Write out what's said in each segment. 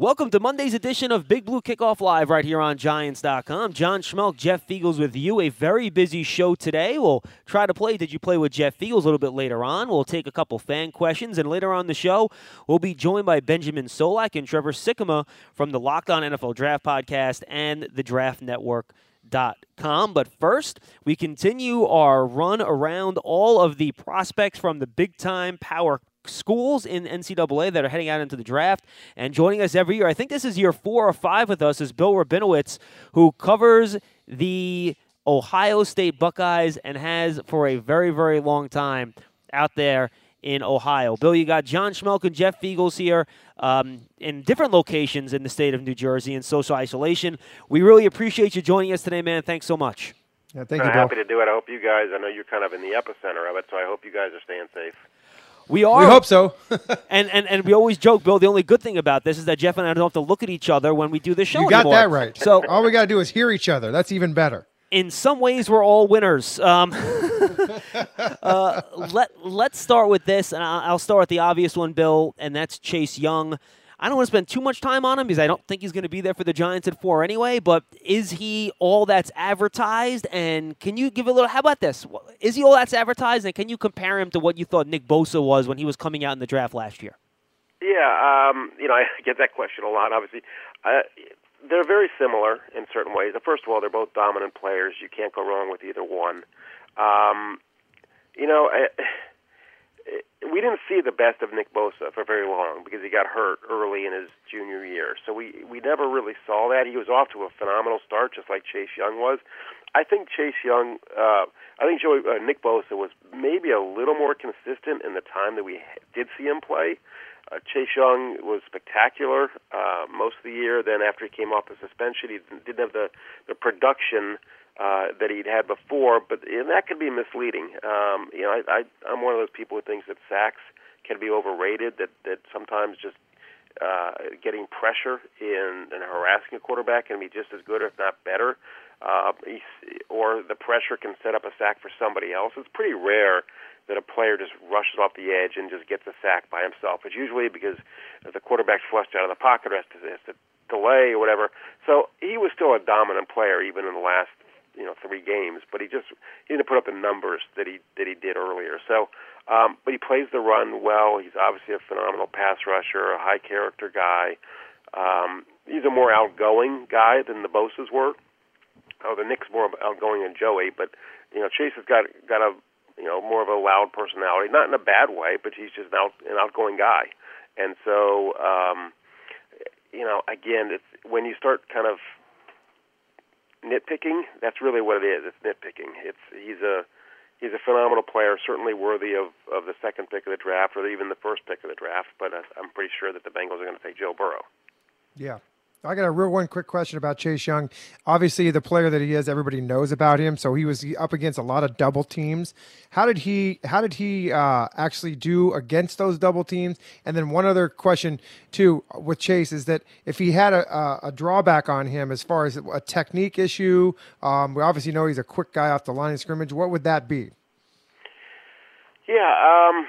Welcome to Monday's edition of Big Blue Kickoff Live right here on Giants.com. John Schmeelk, Jeff Feagles with you. A very busy show today. We'll try to play Did You Play with Jeff Feagles a little bit later on. We'll take a couple fan questions, and later on the show, we'll be joined by Benjamin Solak and Trevor Sikkema from the Locked On NFL Draft Podcast and the Draft Network. Com. But first, we continue our run around all of the prospects from the big time power schools in NCAA that are heading out into the draft. And joining us every year, I think this is year four or five with us, is Bill Rabinowitz, who covers the Ohio State Buckeyes and has for a very, very long time out there in Ohio. Bill, you got John Schmeelk and Jeff Feagles here um, in different locations in the state of New Jersey in social isolation. We really appreciate you joining us today, man. Thanks so much. Yeah, thank I'm you, Bill. happy to do it. I hope you guys, I know you're kind of in the epicenter of it, so I hope you guys are staying safe. We are. We hope so. and, and and we always joke, Bill. The only good thing about this is that Jeff and I don't have to look at each other when we do the show. You got anymore. that right. So all we got to do is hear each other. That's even better. In some ways, we're all winners. Um, uh, let Let's start with this, and I'll start with the obvious one, Bill, and that's Chase Young. I don't want to spend too much time on him because I don't think he's going to be there for the Giants at four anyway. But is he all that's advertised? And can you give a little? How about this? Is he all that's advertised? And can you compare him to what you thought Nick Bosa was when he was coming out in the draft last year? Yeah, um, you know, I get that question a lot. Obviously, uh, they're very similar in certain ways. First of all, they're both dominant players. You can't go wrong with either one. Um, you know. I, we didn't see the best of Nick Bosa for very long because he got hurt early in his junior year. So we we never really saw that. He was off to a phenomenal start, just like Chase Young was. I think Chase Young, uh, I think Joey, uh, Nick Bosa was maybe a little more consistent in the time that we did see him play. Uh, Chase Young was spectacular uh, most of the year. Then after he came off the suspension, he didn't have the the production uh, that he'd had before, but and that can be misleading. Um, you know, I, I, I'm one of those people who thinks that sacks can be overrated. That that sometimes just uh, getting pressure in and harassing a quarterback can be just as good, if not better. Uh, or the pressure can set up a sack for somebody else. It's pretty rare that a player just rushes off the edge and just gets a sack by himself. It's usually because the quarterback's flushed out of the pocket, or has to, has to delay or whatever. So he was still a dominant player even in the last you know three games, but he just he didn't put up the numbers that he that he did earlier. So, um, but he plays the run well. He's obviously a phenomenal pass rusher, a high character guy. Um, he's a more outgoing guy than the Bosa's were. Oh, the Nick's more outgoing than Joey, but you know Chase has got got a you know more of a loud personality, not in a bad way, but he's just an out an outgoing guy, and so um, you know again, it's when you start kind of nitpicking. That's really what it is. It's nitpicking. It's he's a he's a phenomenal player, certainly worthy of of the second pick of the draft or even the first pick of the draft. But I'm pretty sure that the Bengals are going to take Joe Burrow. Yeah, I got a real one quick question about Chase Young. Obviously, the player that he is, everybody knows about him. So he was up against a lot of double teams. How did he? How did he uh, actually do against those double teams? And then one other question too with Chase is that if he had a, a, a drawback on him as far as a technique issue, um, we obviously know he's a quick guy off the line of scrimmage. What would that be? Yeah. Um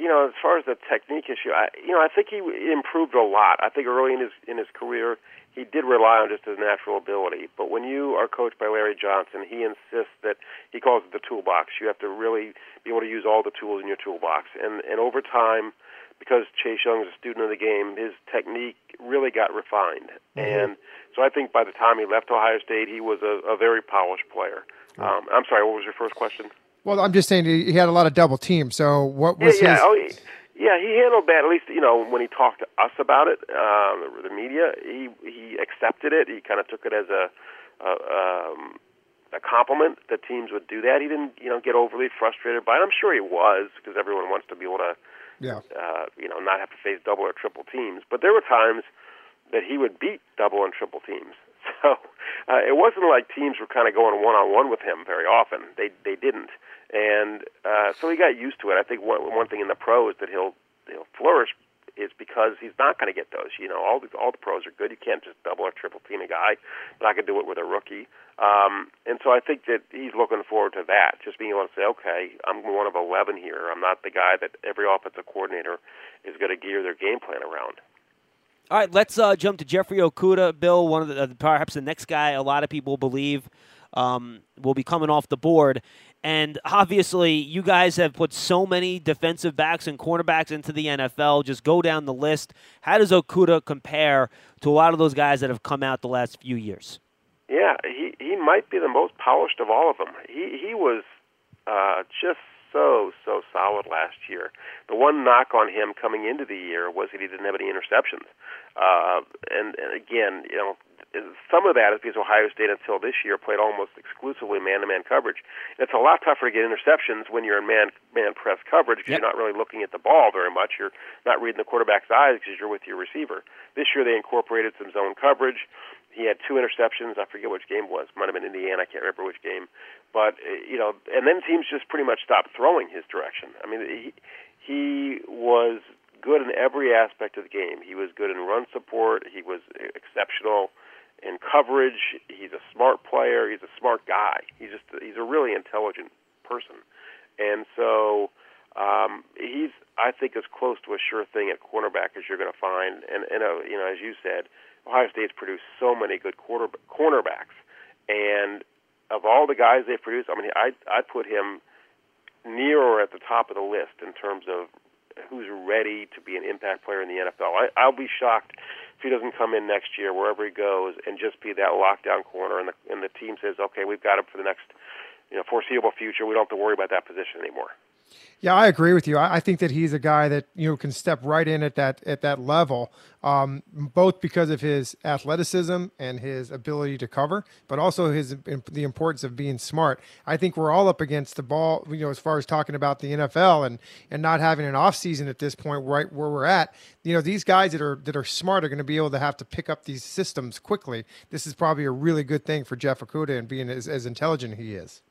you know, as far as the technique issue, I, you know, I think he improved a lot. I think early in his in his career, he did rely on just his natural ability. But when you are coached by Larry Johnson, he insists that he calls it the toolbox. You have to really be able to use all the tools in your toolbox. And and over time, because Chase Young is a student of the game, his technique really got refined. Mm-hmm. And so I think by the time he left Ohio State, he was a, a very polished player. Um, I'm sorry, what was your first question? Well, I'm just saying he had a lot of double teams. So what was yeah, his? Yeah, oh, yeah, he handled that. At least you know when he talked to us about it, um, the media, he he accepted it. He kind of took it as a a, um, a compliment that teams would do that. He didn't you know get overly frustrated by it. I'm sure he was because everyone wants to be able to yeah. uh, you know not have to face double or triple teams. But there were times that he would beat double and triple teams. So uh, it wasn't like teams were kind of going one on one with him very often. They they didn't and uh, so he got used to it. I think one one thing in the pros that he'll he'll flourish is because he's not going to get those. You know, all the all the pros are good. You can't just double or triple team a guy. But I could do it with a rookie. Um, and so I think that he's looking forward to that. Just being able to say, okay, I'm one of eleven here. I'm not the guy that every offensive coordinator is going to gear their game plan around. All right, let's uh, jump to Jeffrey Okudah, Bill. One of the uh, perhaps the next guy a lot of people believe um, will be coming off the board. And obviously, you guys have put so many defensive backs and cornerbacks into the NFL. Just go down the list. How does Okudah compare to a lot of those guys that have come out the last few years? Yeah, he he might be the most polished of all of them. He he was uh, just so so solid last year. The one knock on him coming into the year was that he didn't have any interceptions. Uh, and, and again, you know, some of that is because Ohio State until this year played almost exclusively man-to-man coverage. It's a lot tougher to get interceptions when you're in man-man press coverage because yep. you're not really looking at the ball very much. You're not reading the quarterback's eyes because you're with your receiver. This year they incorporated some zone coverage. He had two interceptions. I forget which game it was. Might have been Indiana. I can't remember which game. But you know, and then teams just pretty much stopped throwing his direction. I mean, he he was good in every aspect of the game. He was good in run support. He was exceptional in coverage. He's a smart player. He's a smart guy. He's just he's a really intelligent person, and so um, he's I think as close to a sure thing at cornerback as you're going to find. And and uh, you know as you said, Ohio State's produced so many good quarter cornerbacks, and of all the guys they've produced, I mean I I put him near or at the top of the list in terms of who's ready to be an impact player in the NFL. I, I'll be shocked if he doesn't come in next year, wherever he goes, and just be that lockdown corner, and the and the team says, okay, we've got him for the next you know foreseeable future. We don't have to worry about that position anymore. Yeah, I agree with you. I, think that he's a guy that you know can step right in at that at that level, um, both because of his athleticism and his ability to cover, but also his the importance of being smart. I think we're all up against the ball, you know, as far as talking about the NFL and and not having an off season at this point, right where we're at. You know, these guys that are that are smart are going to be able to have to pick up these systems quickly. This is probably a really good thing for Jeff Okudah and being as, as intelligent he is.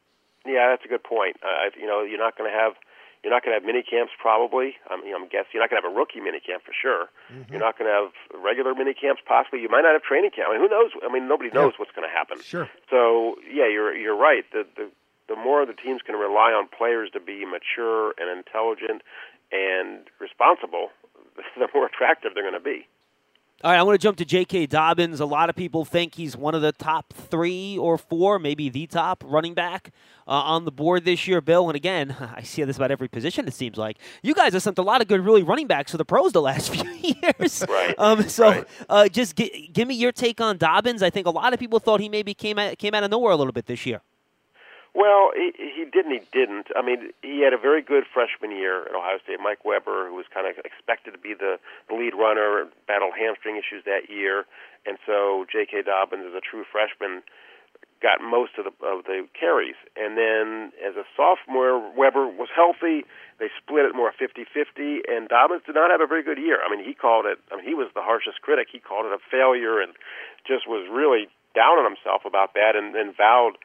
Yeah, that's a good point. Uh, you know, you're not going to have you're not going to have mini camps probably. I'm, you know, I'm guessing you're not going to have a rookie mini camp for sure. Mm-hmm. You're not going to have regular mini camps possibly. You might not have training camp. I mean, who knows? I mean, nobody knows yeah. what's going to happen. Sure. So yeah, you're you're right. The the the more the teams can rely on players to be mature and intelligent and responsible, the more attractive they're going to be. All right, I want to jump to J.K. Dobbins. A lot of people think he's one of the top three or four, maybe the top running back uh, on the board this year, Bill. And again, I see this about every position, it seems like. You guys have sent a lot of good, really, running backs to the pros the last few years. Right. Um, so right. Uh, just g- give me your take on Dobbins. I think a lot of people thought he maybe came out, came out of nowhere a little bit this year. Well, he, he did and he didn't. I mean, he had a very good freshman year at Ohio State. Mike Weber, who was kind of expected to be the, the lead runner, battled hamstring issues that year, and so J.K. Dobbins, as a true freshman, got most of the of the carries. And then as a sophomore, Weber was healthy. They split it more 50-50, and Dobbins did not have a very good year. I mean, he called it. I mean, he was the harshest critic. He called it a failure, and just was really down on himself about that, and, and vowed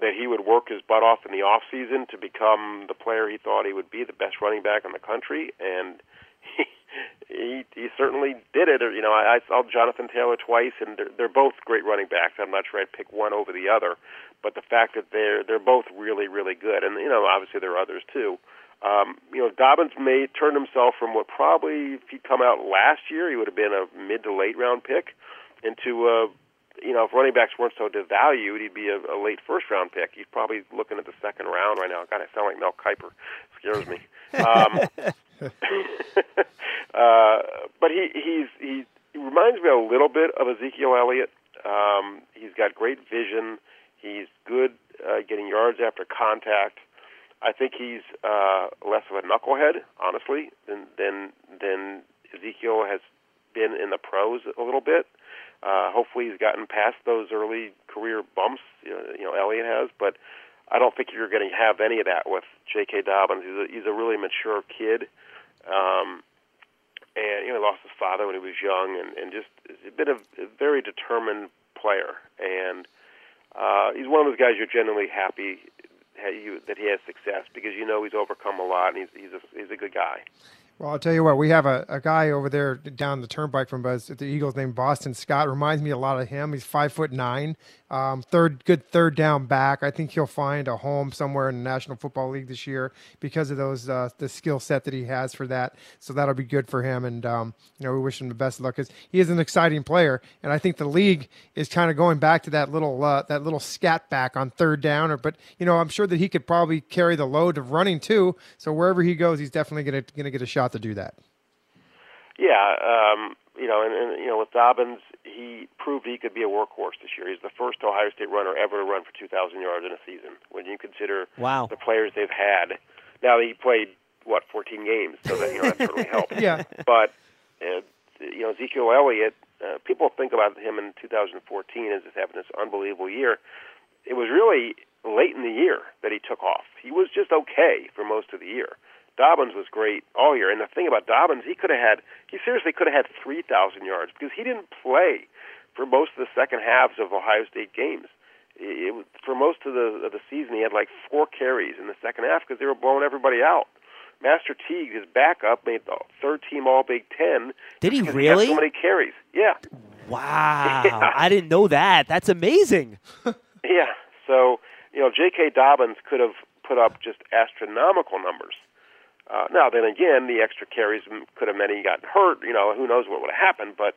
that he would work his butt off in the off season to become the player he thought he would be, the best running back in the country, and he he, he certainly did it. You know, I, I saw Jonathan Taylor twice, and they're, they're both great running backs. I'm not sure I'd pick one over the other, but the fact that they're they're both really really good, and you know, obviously there are others too. Um, you know, Dobbins may turn himself from what probably if he'd come out last year, he would have been a mid to late round pick into a you know, if running backs weren't so devalued, he'd be a, a late first round pick. He's probably looking at the second round right now. God, I sound like Mel Kiper. Scares me. Um, uh, but he he's he, he reminds me a little bit of Ezekiel Elliott. Um, he's got great vision. He's good uh, getting yards after contact. I think he's uh, less of a knucklehead, honestly, than than than Ezekiel has been in the pros a little bit. Hopefully, he's gotten past those early career bumps. You know, Elliott has, but I don't think you're going to have any of that with J.K. Dobbins. He's a, he's a really mature kid, um, and you know, he lost his father when he was young, and, and just been a, very determined player. And uh, he's one of those guys you're genuinely happy that he has success because you know he's overcome a lot and he's he's a, he's a good guy. Well, I'll tell you what, we have a, a guy over there down the turnpike from us at the Eagles named Boston Scott. Reminds me a lot of him. He's five foot nine, um, third good third down back. I think he'll find a home somewhere in the National Football League this year because of those uh, the skill set that he has for that. So that'll be good for him. And um, you know, we wish him the best of luck because he is an exciting player. And I think the league is kind of going back to that little uh, that little scat back on third down. Or but you know, I'm sure that he could probably carry the load of running too. So wherever he goes, he's definitely going to get a shot to do that. Yeah, um, you know, and, and you know, with Dobbins, he proved he could be a workhorse this year. He's the first Ohio State runner ever to run for 2,000 yards in a season. When you consider wow. the players they've had, now he played what 14 games, so that you know that certainly helped. yeah, but uh, you know, Ezekiel Elliott. Uh, people think about him in 2014 as just having this unbelievable year. It was really late in the year that he took off. He was just okay for most of the year. Dobbins was great all year. And the thing about Dobbins, he could have had, he seriously could have had 3,000 yards because he didn't play for most of the second halves of Ohio State games. It, it, for most of the of the season, he had like four carries in the second half because they were blowing everybody out. Master Teague, his backup, made the third team All Big Ten. Did he really? He so many carries. Yeah. Wow. Yeah. I didn't know that. That's amazing. yeah. So you know, J.K. Dobbins could have put up just astronomical numbers uh, now, then again, the extra carries could have meant he got hurt. You know, who knows what would have happened. But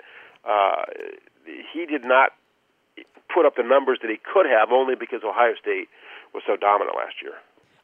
uh, he did not put up the numbers that he could have only because Ohio State was so dominant last year.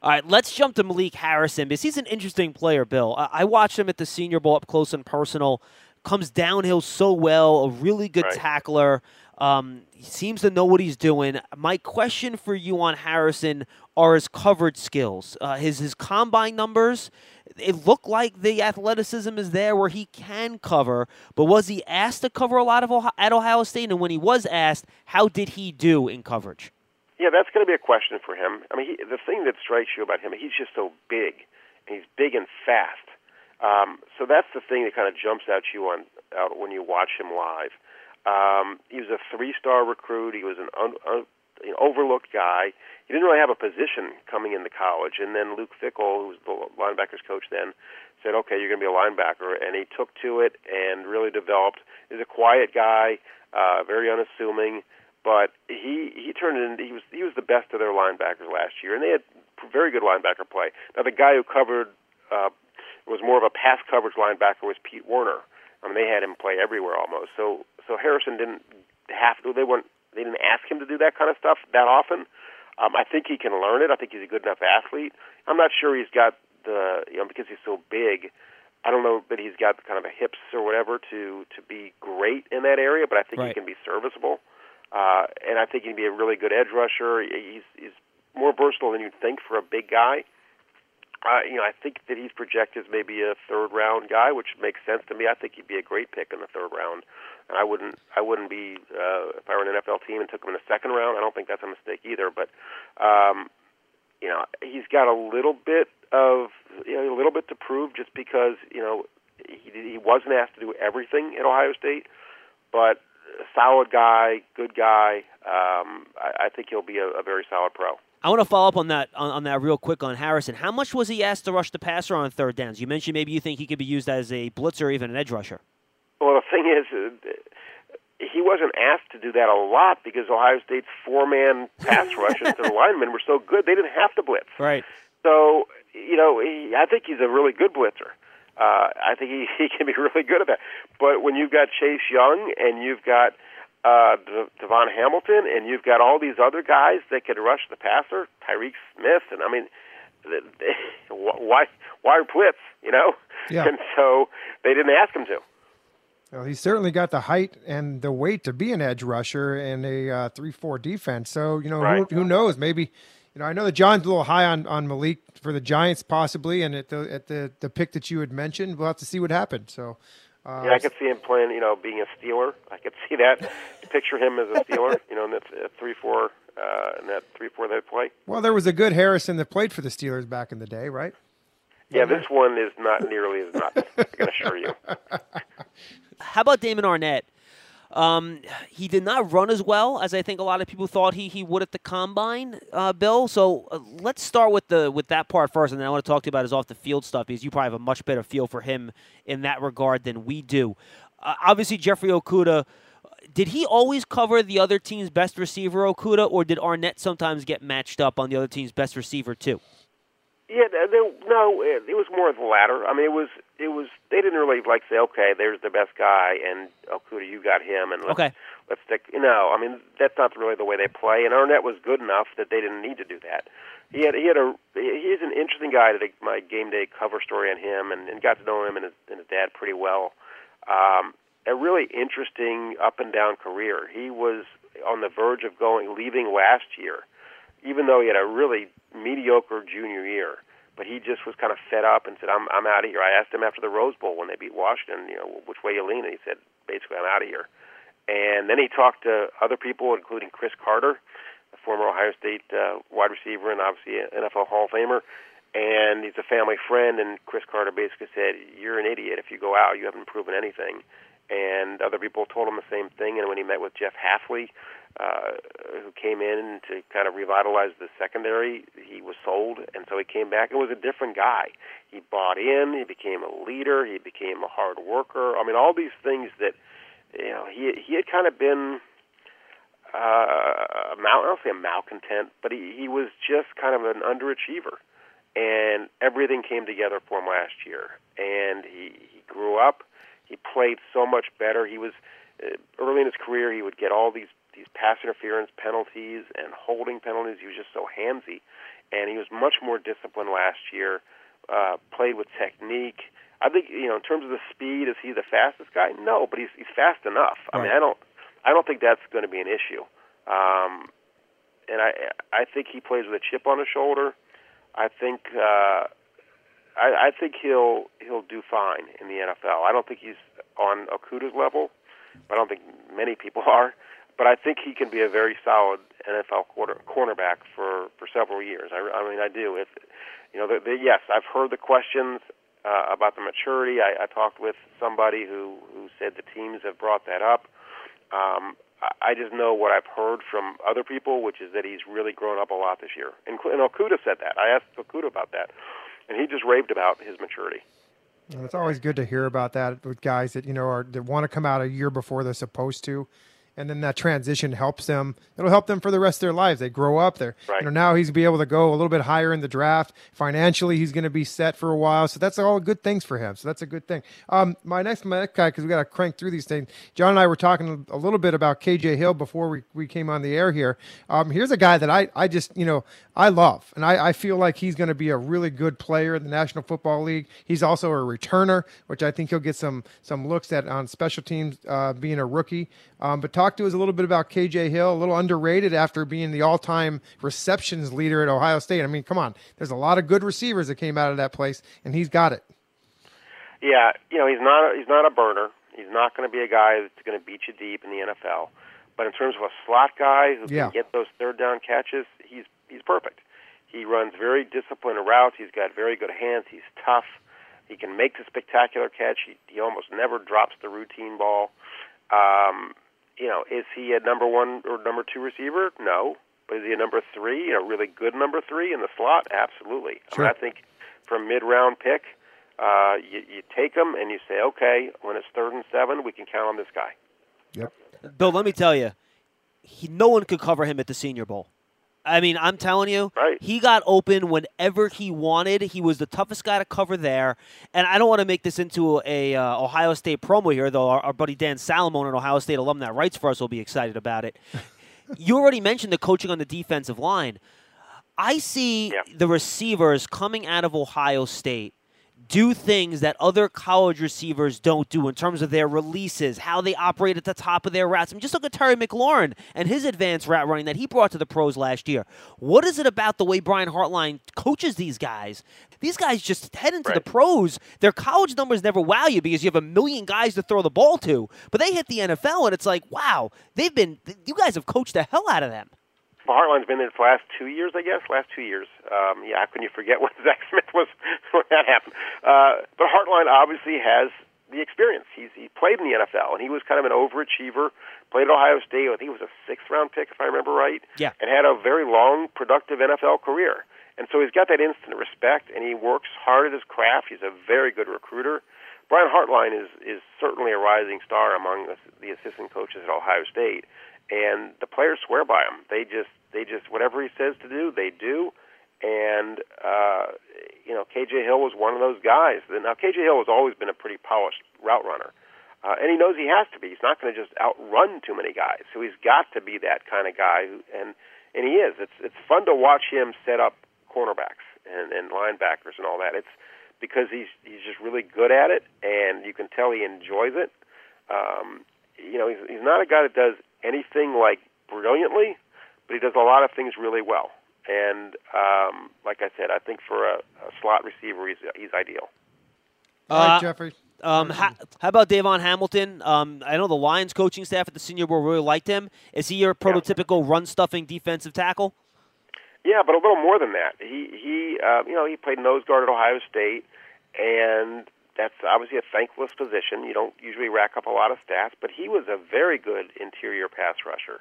All right, let's jump to Malik Harrison because he's an interesting player, Bill. I watched him at the Senior Bowl up close and personal. Comes downhill so well, a really good right. tackler. Um, he seems to know what he's doing. My question for you on Harrison are his coverage skills. Uh, his his combine numbers, it looked like the athleticism is there where he can cover. But was he asked to cover a lot of Ohio, at Ohio State? And when he was asked, how did he do in coverage? Yeah, that's going to be a question for him. I mean, he, the thing that strikes you about him, he's just so big, and he's big and fast. Um, so that's the thing that kind of jumps at you on out when you watch him live. Um, he was a three-star recruit. He was an un, un, know, overlooked guy. He didn't really have a position coming into college. And then Luke Fickell, who was the linebackers coach then, said, "Okay, you're going to be a linebacker," and he took to it and really developed. He's a quiet guy, uh, very unassuming, but he he turned into he was he was the best of their linebackers last year, and they had very good linebacker play. Now the guy who covered uh, was more of a pass coverage linebacker was Pete Werner. I mean, they had him play everywhere almost. So so Harrison didn't have to. They weren't. They didn't ask him to do that kind of stuff that often. Um, I think he can learn it. I think he's a good enough athlete. I'm not sure he's got the you know because he's so big. I don't know that he's got kind of the hips or whatever to to be great in that area, but I think right. he can be serviceable. Uh, and I think he can be a really good edge rusher. He's he's more versatile than you'd think for a big guy. Uh, you know, I think that he's projected as maybe a third round guy, which makes sense to me. I think he'd be a great pick in the third round. And I wouldn't, I wouldn't be uh, if I were an NFL team and took him in the second round. I don't think that's a mistake either. But um, you know, he's got a little bit of, you know, a little bit to prove, just because you know he he wasn't asked to do everything at Ohio State, but a solid guy, good guy. Um, I, I think he'll be a, a very solid pro. I want to follow up on that on, on, that real quick on Harrison. How much was he asked to rush the passer on third downs? You mentioned maybe you think he could be used as a blitzer, or even an edge rusher. Well, the thing is, uh, he wasn't asked to do that a lot because Ohio State's four-man pass rushes to the linemen were so good they didn't have to blitz. Right. So you know, he, I think he's a really good blitzer. Uh, I think he, he can be really good at that. But when you've got Chase Young and you've got uh, DaVon Hamilton, and you've got all these other guys that could rush the passer, Tyreke Smith, and I mean, why why are blitz? You know, yeah. and so they didn't ask him to. Well, he's certainly got the height and the weight to be an edge rusher in a uh, three-four defense. So you know, right. who, who knows? Maybe you know, I know that John's a little high on, on Malik for the Giants, possibly, and at the at the the pick that you had mentioned, we'll have to see what happens. So uh, yeah, I could see him playing. You know, being a Steeler. I could see that. Picture him as a Steeler. You know, in that three four, uh, in that three four they play. Well, there was a good Harrison that played for the Steelers back in the day, right? Yeah, this one is not nearly as nuts. I can assure you. How about Damon Arnette? Um, he did not run as well as I think a lot of people thought he, he would at the combine, uh, Bill. So uh, let's start with the with that part first, and then I want to talk to you about his off the field stuff because you probably have a much better feel for him in that regard than we do. Uh, obviously, Jeffrey Okudah. Did he always cover the other team's best receiver, Okudah, or did Arnette sometimes get matched up on the other team's best receiver too? Yeah, there, no, it, it was more of the latter. I mean, it was it was they didn't really like say, okay, there's the best guy, and Okudah, you got him, and let's, okay, let's stick. You know, I mean, that's not really the way they play. And Arnette was good enough that they didn't need to do that. He had he had a he's an interesting guy. To my game day cover story on him, and, and got to know him and his, and his dad pretty well. Um, a really interesting up and down career. He was on the verge of going leaving last year even though he had a really mediocre junior year. But he just was kind of fed up and said, "I'm I'm out of here." I asked him after the Rose Bowl when they beat Washington, you know, which way you lean, and he said, basically, "I'm out of here." And then he talked to other people, including Cris Carter, a former Ohio State uh, wide receiver and obviously an NFL Hall of Famer. And he's a family friend, and Cris Carter basically said, "You're an idiot if you go out. You haven't proven anything." And other people told him the same thing. And when he met with Jeff Hafley, uh, who came in to kind of revitalize the secondary. He was sold, and so he came back and was a different guy. He bought in. He became a leader. He became a hard worker. I mean, all these things that you know he he had kind of been. Uh, I don't say a malcontent, but he, he was just kind of an underachiever, and everything came together for him last year. And he, he grew up. He played so much better. He was uh, early in his career. He would get all these these pass interference penalties and holding penalties. He was just so handsy, and he was much more disciplined last year. Uh, played with technique. I think you know in terms of the speed, is he the fastest guy? No, but he's he's fast enough. I mean, I don't I don't think that's going to be an issue. Um, and I I think he plays with a chip on his shoulder. I think uh, I, I think he'll he'll do fine in the NFL. I don't think he's on Okudah's level. I don't think many people are but I think he can be a very solid NFL quarter, cornerback for for several years. I, I mean, I do. If you know, the, the, yes, I've heard the questions uh, about the maturity. I, I talked with somebody who who said the teams have brought that up. Um, I just know what I've heard from other people, which is that he's really grown up a lot this year. And, and Okudah said that. I asked Okudah about that, and he just raved about his maturity. It's always good to hear about that with guys that you know are that want to come out a year before they're supposed to and then that transition helps them. It'll help them for the rest of their lives. They grow up. They're right. you know now he's be able to go a little bit higher in the draft. Financially, he's going to be set for a while. So that's all good things for him. So that's a good thing. Um, my next my next guy because we got to crank through these things. John and I were talking a little bit about KJ Hill before we, we came on the air here. Um, here's a guy that I I just you know I love and I, I feel like he's going to be a really good player in the National Football League. He's also a returner, which I think he'll get some some looks at on special teams uh, being a rookie. Um, but talk to us a little bit about KJ Hill, a little underrated after being the all time receptions leader at Ohio State. I mean, come on, there's a lot of good receivers that came out of that place, and he's got it. Yeah, you know, he's not a, he's not a burner. He's not going to be a guy that's going to beat you deep in the NFL. But in terms of a slot guy who yeah. can get those third down catches, he's he's perfect. He runs very disciplined routes. He's got very good hands. He's tough. He can make the spectacular catch. He, he almost never drops the routine ball. Um, you know, is he a number one or number two receiver? No. But is he a number three, a really good number three in the slot? Absolutely. Sure. I, mean, I think from mid round pick, uh, you, you take him and you say, okay, when it's third and seven, we can count on this guy. Yep. Bill, let me tell you, he, no one could cover him at the Senior Bowl. I mean, I'm telling you, right. he got open whenever he wanted. He was the toughest guy to cover there. And I don't want to make this into a uh, Ohio State promo here, though. Our, our, buddy Dan Salamone, an Ohio State alum that writes for us, will be excited about it. you already mentioned the coaching on the defensive line. I see yeah. the receivers coming out of Ohio State do things that other college receivers don't do in terms of their releases, how they operate at the top of their routes. I mean, just look at Terry McLaurin and his advanced route running that he brought to the pros last year. What is it about the way Brian Hartline coaches these guys? These guys just head into right. the pros. Their college numbers never wow you because you have a million guys to throw the ball to, but they hit the NFL and it's like, wow, they've been, you guys have coached the hell out of them. Hartline's been there for the last two years, I guess. Last two years. Um, yeah, how can you forget when Zach Smith was when that happened? Uh, but Hartline obviously has the experience. He's he played in the NFL, and he was kind of an overachiever. Played at Ohio State. I think he was a sixth round pick, if I remember right. Yeah. And had a very long, productive NFL career. And so he's got that instant respect, and he works hard at his craft. He's a very good recruiter. Brian Hartline is is certainly a rising star among the, the assistant coaches at Ohio State, and the players swear by him. They just they just whatever he says to do, they do. And uh, you know, KJ Hill was one of those guys. Now, KJ Hill has always been a pretty polished route runner, uh, and he knows he has to be. He's not going to just outrun too many guys. So he's got to be that kind of guy, who, and and he is. It's it's fun to watch him set up cornerbacks and, and linebackers and all that. It's because he's he's just really good at it, and you can tell he enjoys it. Um, you know, he's he's not a guy that does anything like brilliantly, but he does a lot of things really well. And um, like I said, I think for a, a slot receiver, he's he's ideal. All right, Uh, Jeffrey. Um, how, how about Davon Hamilton? Um, I know the Lions coaching staff at the Senior Bowl really liked him. Is he your prototypical run stuffing defensive tackle? Yeah, but a little more than that. He he uh, you know he played nose guard at Ohio State, and that's obviously a thankless position. You don't usually rack up a lot of stats, but he was a very good interior pass rusher.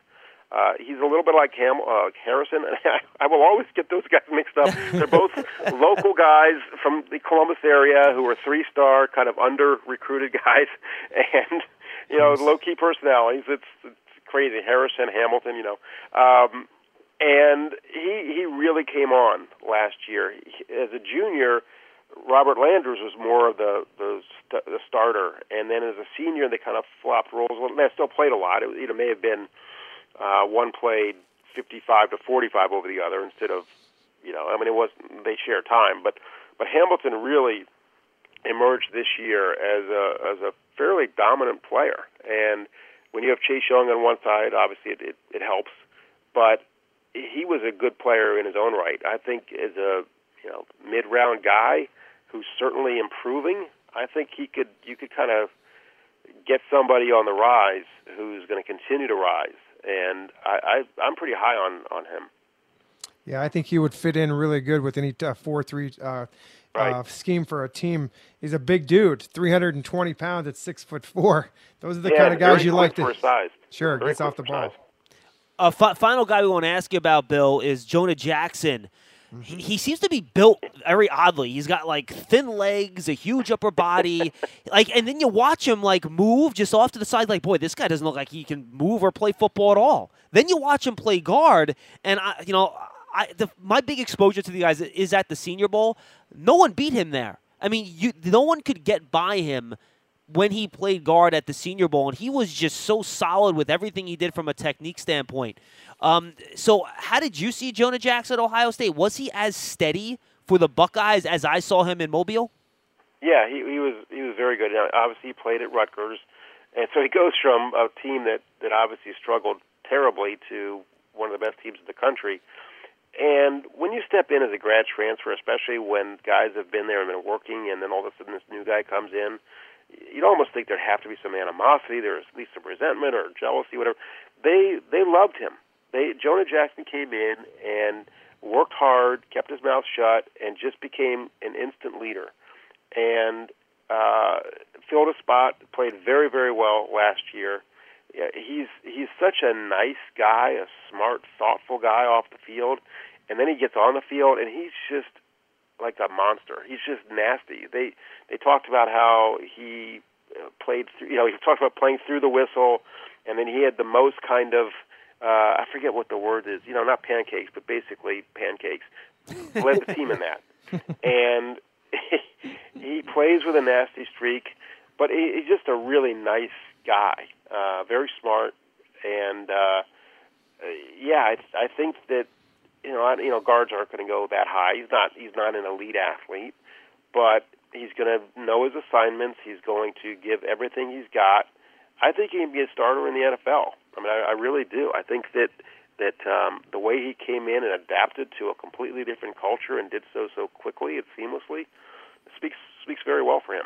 Uh, he's a little bit like Ham, uh, Harrison. I will always get those guys mixed up. They're both local guys from the Columbus area who are three-star, kind of under-recruited guys, and you know, low-key personalities. It's, it's crazy. Harrison, Hamilton, you know. Um, and he he really came on last year He- as a junior. Robert Landers was more of the the, st- the starter, and then as a senior, they kind of flopped roles. Well, they still played a lot. It, it may have been uh, one played 55 to 45 over the other instead of, you know, I mean, it was they share time, but but Hamilton really emerged this year as a as a fairly dominant player. And when you have Chase Young on one side, obviously it it, it helps, but he was a good player in his own right. I think as a you know mid round guy who's certainly improving, I think he could you could kind of get somebody on the rise who's going to continue to rise. And I, I I'm pretty high on on him. Yeah, I think he would fit in really good with any uh, four-three uh, Right. uh, scheme for a team. He's a big dude, 320 pounds at six foot four. Those are the yeah, kind of guys you like to. his size. Sure, Very gets off the ball. size. A fi- final guy we want to ask you about, Bill, is Jonah Jackson. He, he seems to be built very oddly. He's got like thin legs, a huge upper body, like, and then you watch him like move just off to the side. Like, boy, this guy doesn't look like he can move or play football at all. Then you watch him play guard, and I, you know, I the, my big exposure to the guys is at the Senior Bowl. No one beat him there. I mean, you, no one could get by him when he played guard at the Senior Bowl, and he was just so solid with everything he did from a technique standpoint. Um, so, how did you see Jonah Jackson at Ohio State? Was he as steady for the Buckeyes as I saw him in Mobile? Yeah, he, he was he was very good. Now, obviously, he played at Rutgers, and so he goes from a team that that obviously struggled terribly to one of the best teams in the country. And when you step in as a grad transfer, especially when guys have been there and been working, and then all of a sudden this new guy comes in, you'd almost think there'd have to be some animosity. There's at least some resentment or jealousy, whatever. They they loved him. They Jonah Jackson came in and worked hard, kept his mouth shut, and just became an instant leader. And uh, filled a spot. Played very very well last year. He's he's such a nice guy, a smart, thoughtful guy off the field, and then he gets on the field and he's just like a monster. He's just nasty. They they talked about how he uh, played through, you know, he talked about playing through the whistle, and then he had the most kind of uh, I forget what the word is, you know, not pancakes, but basically pancakes. Led the team in that, and he plays with a nasty streak, but he, he's just a really nice guy, uh, very smart, and uh, uh, yeah, I, I think that you know, I, you know, guards aren't going to go that high. He's not. He's not an elite athlete, but he's going to know his assignments. He's going to give everything he's got. I think he can be a starter in the NFL. I mean, I, I really do. I think that that um, the way he came in and adapted to a completely different culture and did so so quickly and seamlessly speaks speaks very well for him.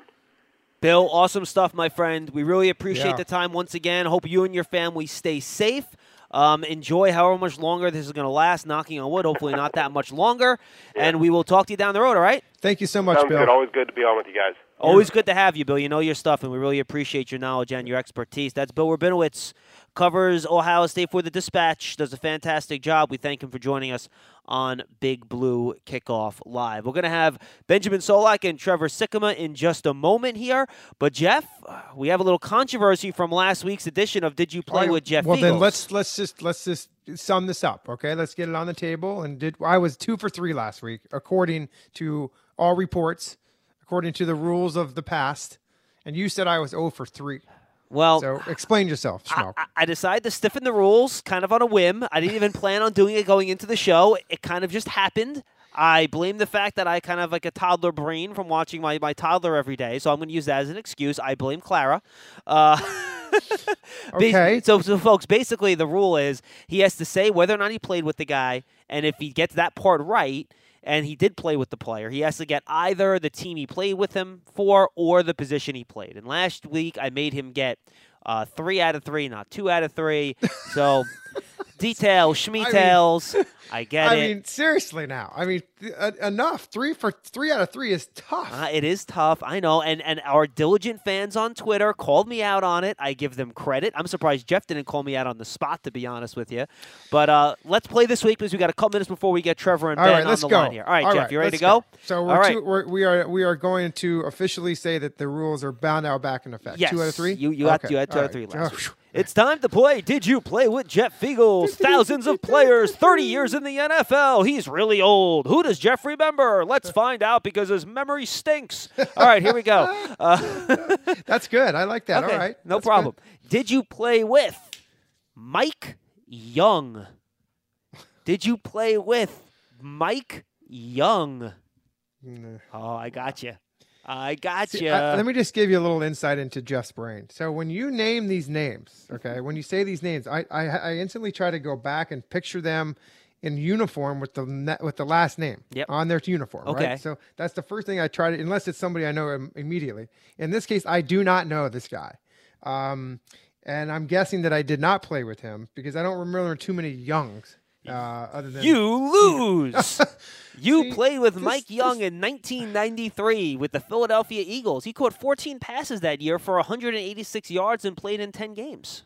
Bill, awesome stuff, my friend. We really appreciate Yeah. the time once again. Hope you and your family stay safe. Um, enjoy however much longer this is going to last. Knocking on wood, hopefully not that much longer. And we will talk to you down the road. All right. Thank you so much, Sounds Bill. good. Always good to be on with you guys. Always good to have you, Bill. You know your stuff, and we really appreciate your knowledge and your expertise. That's Bill Rabinowitz, covers Ohio State for the Dispatch, does a fantastic job. We thank him for joining us on Big Blue Kickoff Live. We're going to have Benjamin Solak and Trevor Sikkema in just a moment here. But, Jeff, uh, we have a little controversy from last week's edition of Did You Play oh, right, with Jeff Well, then let's let's just let's just sum this up, okay? Let's get it on the table. And did I was two for three last week, according to all reports, according to the rules of the past. And you said I was 0 for three. well, So explain yourself, Schmeelk. I, I decided to stiffen the rules kind of on a whim. I didn't even plan on doing it going into the show. It kind of just happened. I blame the fact that I kind of like a toddler brain from watching my, my toddler every day. So I'm going to use that as an excuse. I blame Clara. Uh, Okay. So, so, folks, basically the rule is he has to say whether or not he played with the guy. And if he gets that part right, and he did play with the player. He has to get either the team he played with him for or the position he played. And last week I made him get uh, three out of three, not two out of three. So details, schmetails. I, get I it. I mean, seriously now. I mean, th- uh, enough. Three for three out of three is tough. Uh, it is tough, I know, and and our diligent fans on Twitter called me out on it. I give them credit. I'm surprised Jeff didn't call me out on the spot, to be honest with you. But uh, let's play this week because we got a couple minutes before we get Trevor and All Ben right, on the go. line here. All right, Jeff, you ready to go? So we're All right. two, we're, we are we are going to officially say that the rules are bound now back in effect. Yes. Two out of three. You you got Okay. you had two All out of three last Oh. It's time to play. Did you play with Jeff Feagles? Thousands of players, 30 years in the NFL. He's really old. Who does Jeff remember? Let's find out because his memory stinks. All right, here we go. Uh, That's good. I like that. okay, All right. no That's good. problem. Did you play with Mike Young? Did you play with Mike Young? Oh, I got you. I got See, you. Let me just give you a little insight into Jeff's brain. So when you name these names, okay, when you say these names, I, I, I instantly try to go back and picture them in uniform with the with the last name Yep. on their uniform. Okay. Right? So that's the first thing I try to, unless it's somebody I know im- immediately. In this case, I do not know this guy. Um, and I'm guessing that I did not play with him because I don't remember too many Youngs. Uh, other than You lose. you See, played with this- Mike Young in 1993 with the Philadelphia Eagles. He caught 14 passes that year for 186 yards and played in 10 games.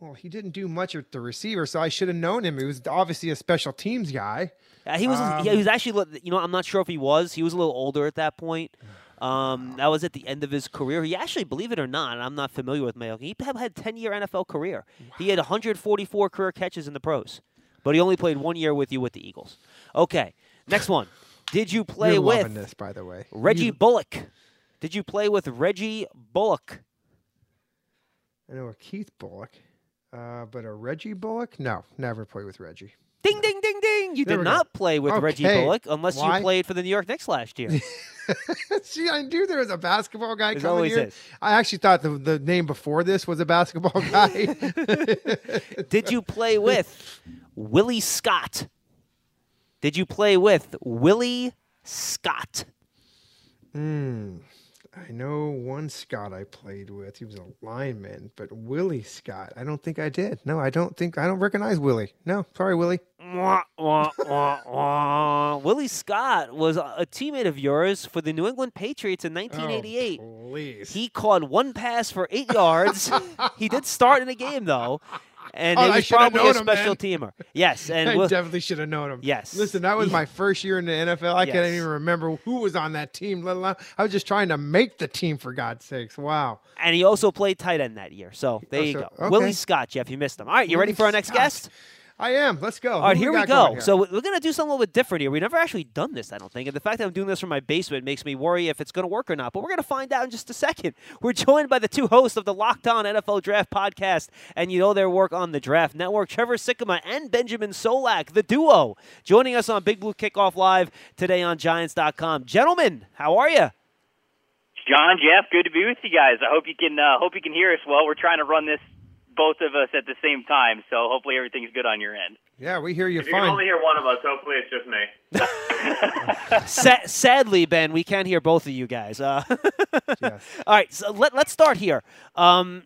well, he didn't do much with the receiver, so I should have known him. He was obviously a special teams guy. Uh, he was Um, he was actually you know I'm not sure if he was. He was a little older at that point. Um, that was at the end of his career. He actually, believe it or not, I'm not familiar with Mayo. He had a 10 year NFL career. He had 144 career catches in the pros, but he only played one year with you with the Eagles. Okay, next one. Did you play You're with loving this, by the way. Reggie You- Bullock. Did you play with Reggie Bullock? I know a Keith Bulluck, uh, but a Reggie Bullock? No, never played with Reggie. Ding, ding, ding, ding. You There did not play with Reggie Bullock unless Why? you played for the New York Knicks last year. See, I knew there was a basketball guy There's coming here. is. I actually thought the, the name before this was a basketball guy. Did you play with Willie Scott? Did you play with Willie Scott? Hmm. I know one Scott I played with. He was a lineman, but Willie Scott, I don't think I did. No, I don't think I don't recognize Willie. No, sorry, Willie. Wah, wah, wah, wah. Willie Scott was a teammate of yours for the New England Patriots in 1988. Oh, please. He caught one pass for eight yards. he did start in a game though, and Oh, he was probably a him, special man. teamer. Yes, and I Will- definitely should have known him. Yes. Listen, that was He- my first year in the NFL. I can't even remember who was on that team. Let alone I was just trying to make the team for God's sakes. Wow. and he also played tight end that year. So there Oh, you so- go. okay. Willie Scott, Jeff, you missed him. All right, you ready for our next Scott. guest? I am. Let's go. All right, Who here we got go. here? So we're going to do something a little bit different here. We've never actually done this, I don't think. And the fact that I'm doing this from my basement makes me worry if it's going to work or not. But we're going to find out in just a second. We're joined by the two hosts of the Locked On NFL Draft Podcast, and you know their work on the Draft Network, Trevor Sikkema and Benjamin Solak, the duo, joining us on Big Blue Kickoff Live today on Giants.com. Gentlemen, how are you? John, Jeff, good to be with you guys. I hope you can uh, hope you can hear us well. We're trying to run this both of us at the same time, so hopefully everything's good on your end. yeah, we hear you If you can only hear one of us, hopefully it's just me. Sa- sadly, Ben, we can't hear both of you guys. Uh, Yes. All right, so let, let's start here. Um,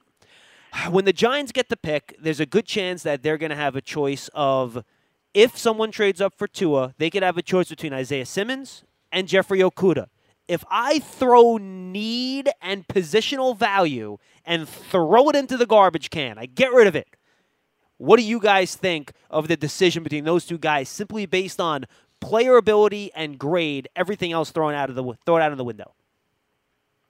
when the Giants get the pick, there's a good chance that they're going to have a choice of if someone trades up for Tua, they could have a choice between Isaiah Simmons and Jeffrey Okudah. If I throw need and positional value and throw it into the garbage can, I get rid of it. What do you guys think of the decision between those two guys simply based on player ability and grade, everything else thrown out of the throw it out of the window?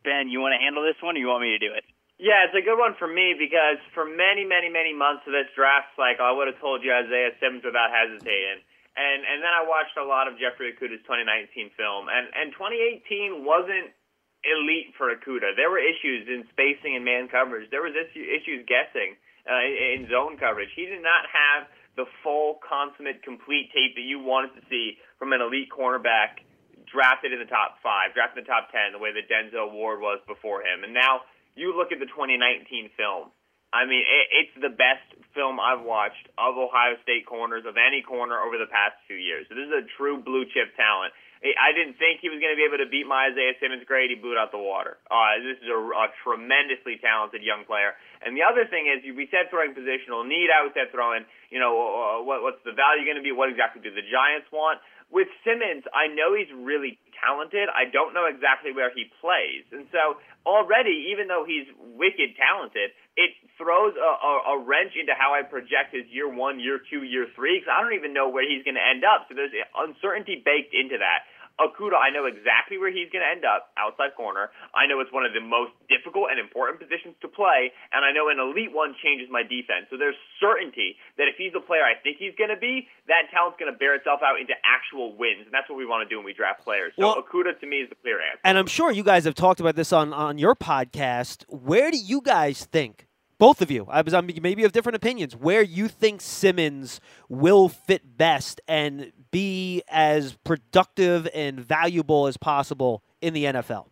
Ben, you want to handle this one or you want me to do it? Yeah, it's a good one for me because for many, many, many months of this draft cycle, I would have told you Isaiah Simmons without hesitating. And and then I watched a lot of Jeffrey Okudah's 2019 film, and and 2018 wasn't elite for Okudah. There were issues in spacing and man coverage. There was issue, issues guessing uh, in zone coverage. He did not have the full, consummate, complete tape that you wanted to see from an elite cornerback drafted in the top five, drafted in the top ten, the way that Denzel Ward was before him. And now you look at the 2019 film. I mean, it, it's the best film I've watched of Ohio State corners of any corner over the past two years. So this is a true blue chip talent. I didn't think he was going to be able to beat my Isaiah Simmons grade. He blew out the water. Uh, this is a, a tremendously talented young player. And the other thing is, we said throwing positional need. I was said throwing, you know, uh, what, what's the value going to be? What exactly do the Giants want? With Simmons, I know he's really talented. I don't know exactly where he plays. And so already, even though he's wicked talented, it throws a, a, a wrench into how I project his year one, year two, year three, because I don't even know where he's going to end up. So there's uncertainty baked into that. Okudah, I know exactly where he's going to end up, outside corner. I know it's one of the most difficult and important positions to play, and I know an elite one changes my defense. So there's certainty that if he's the player I think he's going to be, that talent's going to bear itself out into actual wins, and that's what we want to do when we draft players. So well, Okudah to me is the clear answer. And I'm sure you guys have talked about this on on your podcast. Where do you guys think? Both of you, I was maybe have different opinions. Where you think Simmons will fit best and be as productive and valuable as possible in the NFL?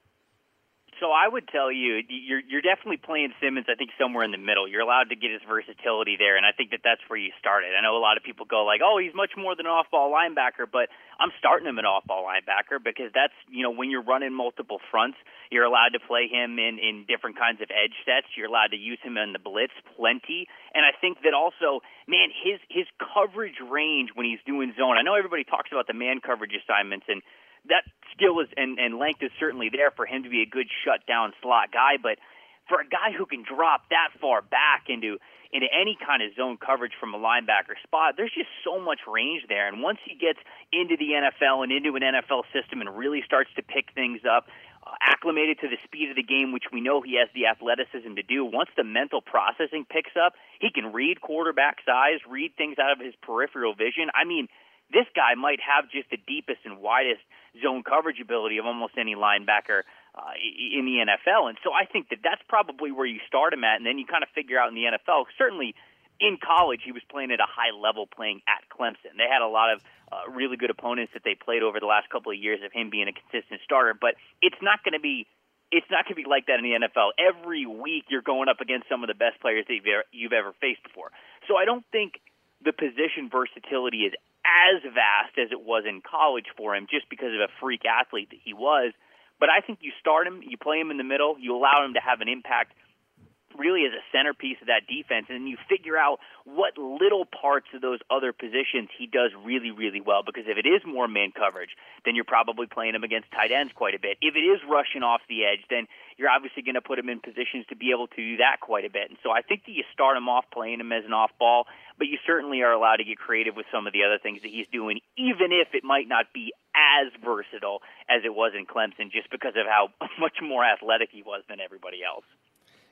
So I would tell you, you're you're definitely playing Simmons. I think somewhere in the middle. You're allowed to get his versatility there, and I think that that's where you started. I know a lot of people go like, "Oh, he's much more than an off-ball linebacker," but I'm starting him an off-ball linebacker because that's you know when you're running multiple fronts, you're allowed to play him in in different kinds of edge sets. You're allowed to use him in the blitz plenty, and I think that also, man, his his coverage range when he's doing zone. I know everybody talks about the man coverage assignments and that skill is and, and length is certainly there for him to be a good shutdown slot guy. But for a guy who can drop that far back into into any kind of zone coverage from a linebacker spot, there's just so much range there. And once he gets into the NFL and into an NFL system and really starts to pick things up, uh, acclimated to the speed of the game, which we know he has the athleticism to do. Once the mental processing picks up, he can read quarterback size, read things out of his peripheral vision. I mean, this guy might have just the deepest and widest zone coverage ability of almost any linebacker uh, in the NFL. And so I think that that's probably where you start him at, and then you kind of figure out in the NFL. Certainly, in college, he was playing at a high level, playing at Clemson. They had a lot of uh, really good opponents that they played over the last couple of years of him being a consistent starter. But it's not going to be it's not going to be like that in the NFL. Every week you're going up against some of the best players that you've ever, you've ever faced before. So I don't think the position versatility is as vast as it was in college for him just because of a freak athlete that he was. But I think you start him, you play him in the middle, you allow him to have an impact really as a centerpiece of that defense, and then you figure out what little parts of those other positions he does really, really well. Because if it is more man coverage, then you're probably playing him against tight ends quite a bit. If it is rushing off the edge, then you're obviously going to put him in positions to be able to do that quite a bit. And so I think that you start him off playing him as an off ball, but you certainly are allowed to get creative with some of the other things that he's doing, even if it might not be as versatile as it was in Clemson, just because of how much more athletic he was than everybody else.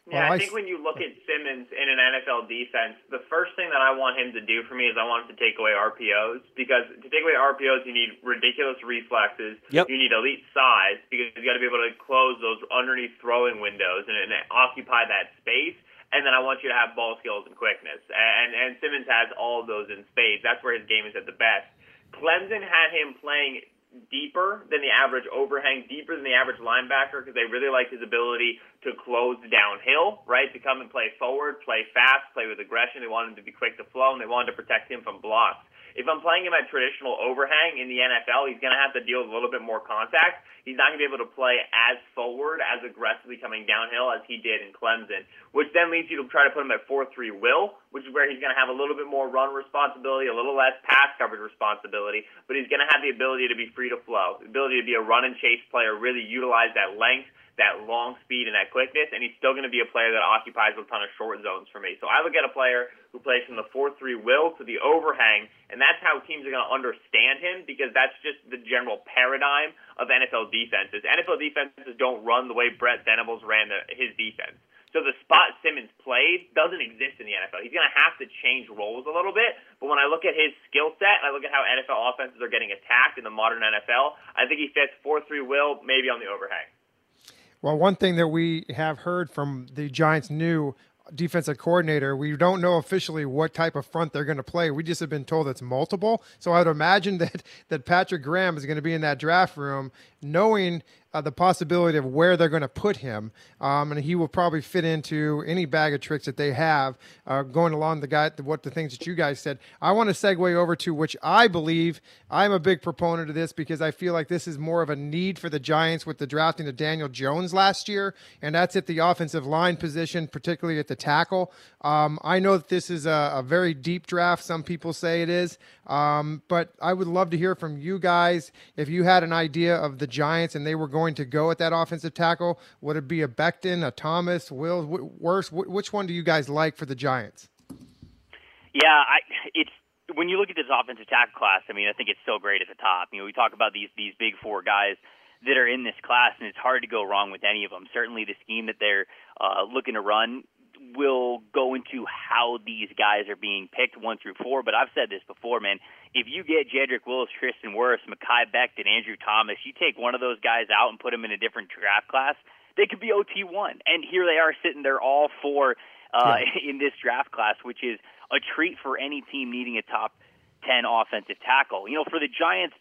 Yeah, well, I think I... when you look at Simmons in an NFL defense, the first thing that I want him to do for me is I want him to take away RPOs because to take away RPOs, you need ridiculous reflexes. Yep. You need elite size because you got to be able to close those underneath throwing windows and, and occupy that space. And then I want you to have ball skills and quickness. And and Simmons has all of those in spades. That's where his game is at the best. Clemson had him playing deeper than the average overhang, deeper than the average linebacker because they really liked his ability to close downhill, right? To come and play forward, play fast, play with aggression. They want him to be quick to flow, and they wanted to protect him from blocks. If I'm playing him at traditional overhang in the NFL, he's going to have to deal with a little bit more contact. He's not going to be able to play as forward, as aggressively coming downhill as he did in Clemson, which then leads you to try to put him at 4-3 will, which is where he's going to have a little bit more run responsibility, a little less pass coverage responsibility, but he's going to have the ability to be free to flow, the ability to be a run and chase player, really utilize that length that long speed and that quickness, and he's still going to be a player that occupies a ton of short zones for me. So I look at a player who plays from the 4-3 will to the overhang, and that's how teams are going to understand him because that's just the general paradigm of NFL defenses. NFL defenses don't run the way Brent Venables ran the, his defense. So the spot Simmons played doesn't exist in the NFL. He's going to have to change roles a little bit. But when I look at his skill set and I look at how NFL offenses are getting attacked in the modern NFL, I think he fits 4-3 will, maybe on the overhang. Well, one thing that we have heard from the Giants' new defensive coordinator, we don't know officially what type of front they're going to play. We just have been told it's multiple. So I would imagine that that Patrick Graham is going to be in that draft room, knowing uh, the possibility of where they're going to put him, um, and he will probably fit into any bag of tricks that they have. Uh, going along the guy, what the things that you guys said, I want to segue over to which I believe I'm a big proponent of this because I feel like this is more of a need for the Giants with the drafting of Daniel Jones last year, and that's at the offensive line position, particularly at the tackle. Um, I know that this is a, a, very deep draft. Some people say it is, um, but I would love to hear from you guys if you had an idea of the Giants and they were going to go at that offensive tackle. Would it be a Becton, a Thomas, Wills, Wirfs? Which one do you guys like for the Giants? Yeah, I, it's when you look at this offensive tackle class. I mean, I think it's still great at the top. You know, we talk about these these big four guys that are in this class, and it's hard to go wrong with any of them. Certainly, the scheme that they're uh, looking to run will go into how these guys are being picked one through four. But I've said this before, man. If you get Jedrick Wills, Tristan Wirfs, Mekhi Becton, Andrew Thomas, you take one of those guys out and put them in a different draft class, they could be OT one. And here they are sitting there, all four uh, yeah. in this draft class, which is a treat for any team needing a top ten offensive tackle. You know, for the Giants,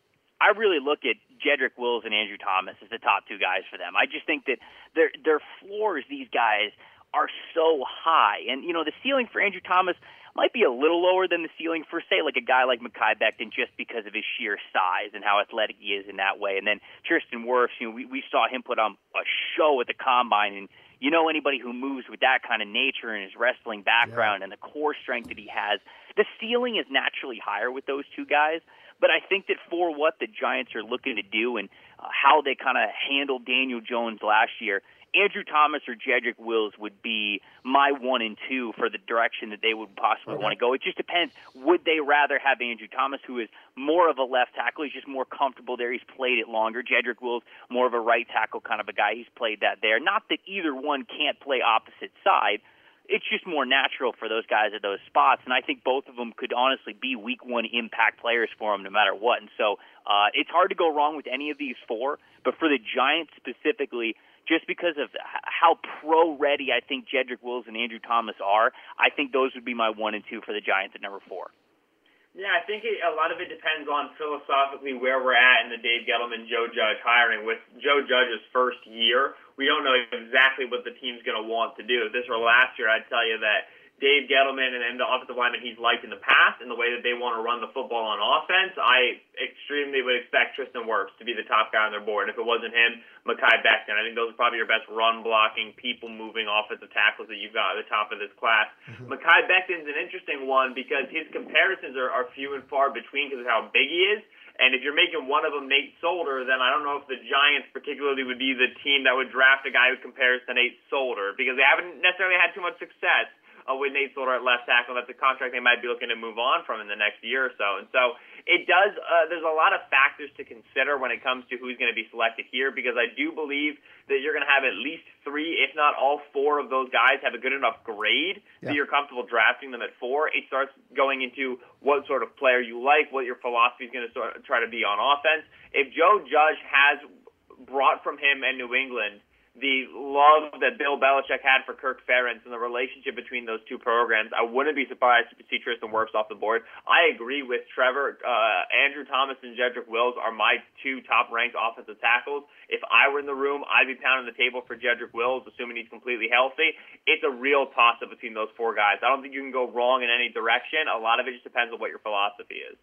I really look at Jedrick Wills and Andrew Thomas as the top two guys for them. I just think that their their floors, these guys are so high. And, you know, the ceiling for Andrew Thomas might be a little lower than the ceiling for, say, like a guy like Mekhi Becton just because of his sheer size and how athletic he is in that way. And then Tristan Wirfs, you know, we, we saw him put on a show at the combine. And, you know, anybody who moves with that kind of nature and his wrestling background yeah. and the core strength that he has, the ceiling is naturally higher with those two guys. But I think that for what the Giants are looking to do and uh, how they kind of handled Daniel Jones last year, Andrew Thomas or Jedrick Wills would be my one and two for the direction that they would possibly okay. want to go. It just depends. Would they rather have Andrew Thomas, who is more of a left tackle? He's just more comfortable there. He's played it longer. Jedrick Wills, more of a right tackle kind of a guy. He's played that there. Not that either one can't play opposite side. It's just more natural for those guys at those spots, and I think both of them could honestly be Week One impact players for them, no matter what. And so uh, it's hard to go wrong with any of these four. But for the Giants specifically, just because of how pro ready I think Jedrick Wills and Andrew Thomas are, I think those would be my one and two for the Giants at number four. Yeah, I think it, a lot of it depends on philosophically where we're at in the Dave Gettleman Joe Judge hiring. With Joe Judge's first year, we don't know exactly what the team's going to want to do. If this were last year, I'd tell you that Dave Gettleman and, and the offensive lineman he's liked in the past and the way that they want to run the football on offense, I extremely would expect Tristan Wirfs to be the top guy on their board. If it wasn't him, Mekhi Becton. I think those are probably your best run blocking, people moving offensive tackles that you've got at the top of this class. Mm-hmm. Mekhi Becton's an interesting one because his comparisons are, are few and far between because of how big he is. And if you're making one of them Nate Solder, then I don't know if the Giants particularly would be the team that would draft a guy who compares to Nate Solder because they haven't necessarily had too much success uh, with Nate Solder at left tackle. That's a contract they might be looking to move on from in the next year or so. And so it does. Uh, there's a lot of factors to consider when it comes to who's going to be selected here, because I do believe that you're going to have at least three, if not all four of those guys have a good enough grade yeah. that you're comfortable drafting them at four. It starts going into what sort of player you like, what your philosophy is going to sort of try to be on offense. If Joe Judge has brought from him and New England the love that Bill Belichick had for Kirk Ferentz and the relationship between those two programs, I wouldn't be surprised to see Tristan Wirfs off the board. I agree with Trevor. Uh, Andrew Thomas and Jedrick Wills are my two top-ranked offensive tackles. If I were in the room, I'd be pounding the table for Jedrick Wills, assuming he's completely healthy. It's a real toss-up between those four guys. I don't think you can go wrong in any direction. A lot of it just depends on what your philosophy is.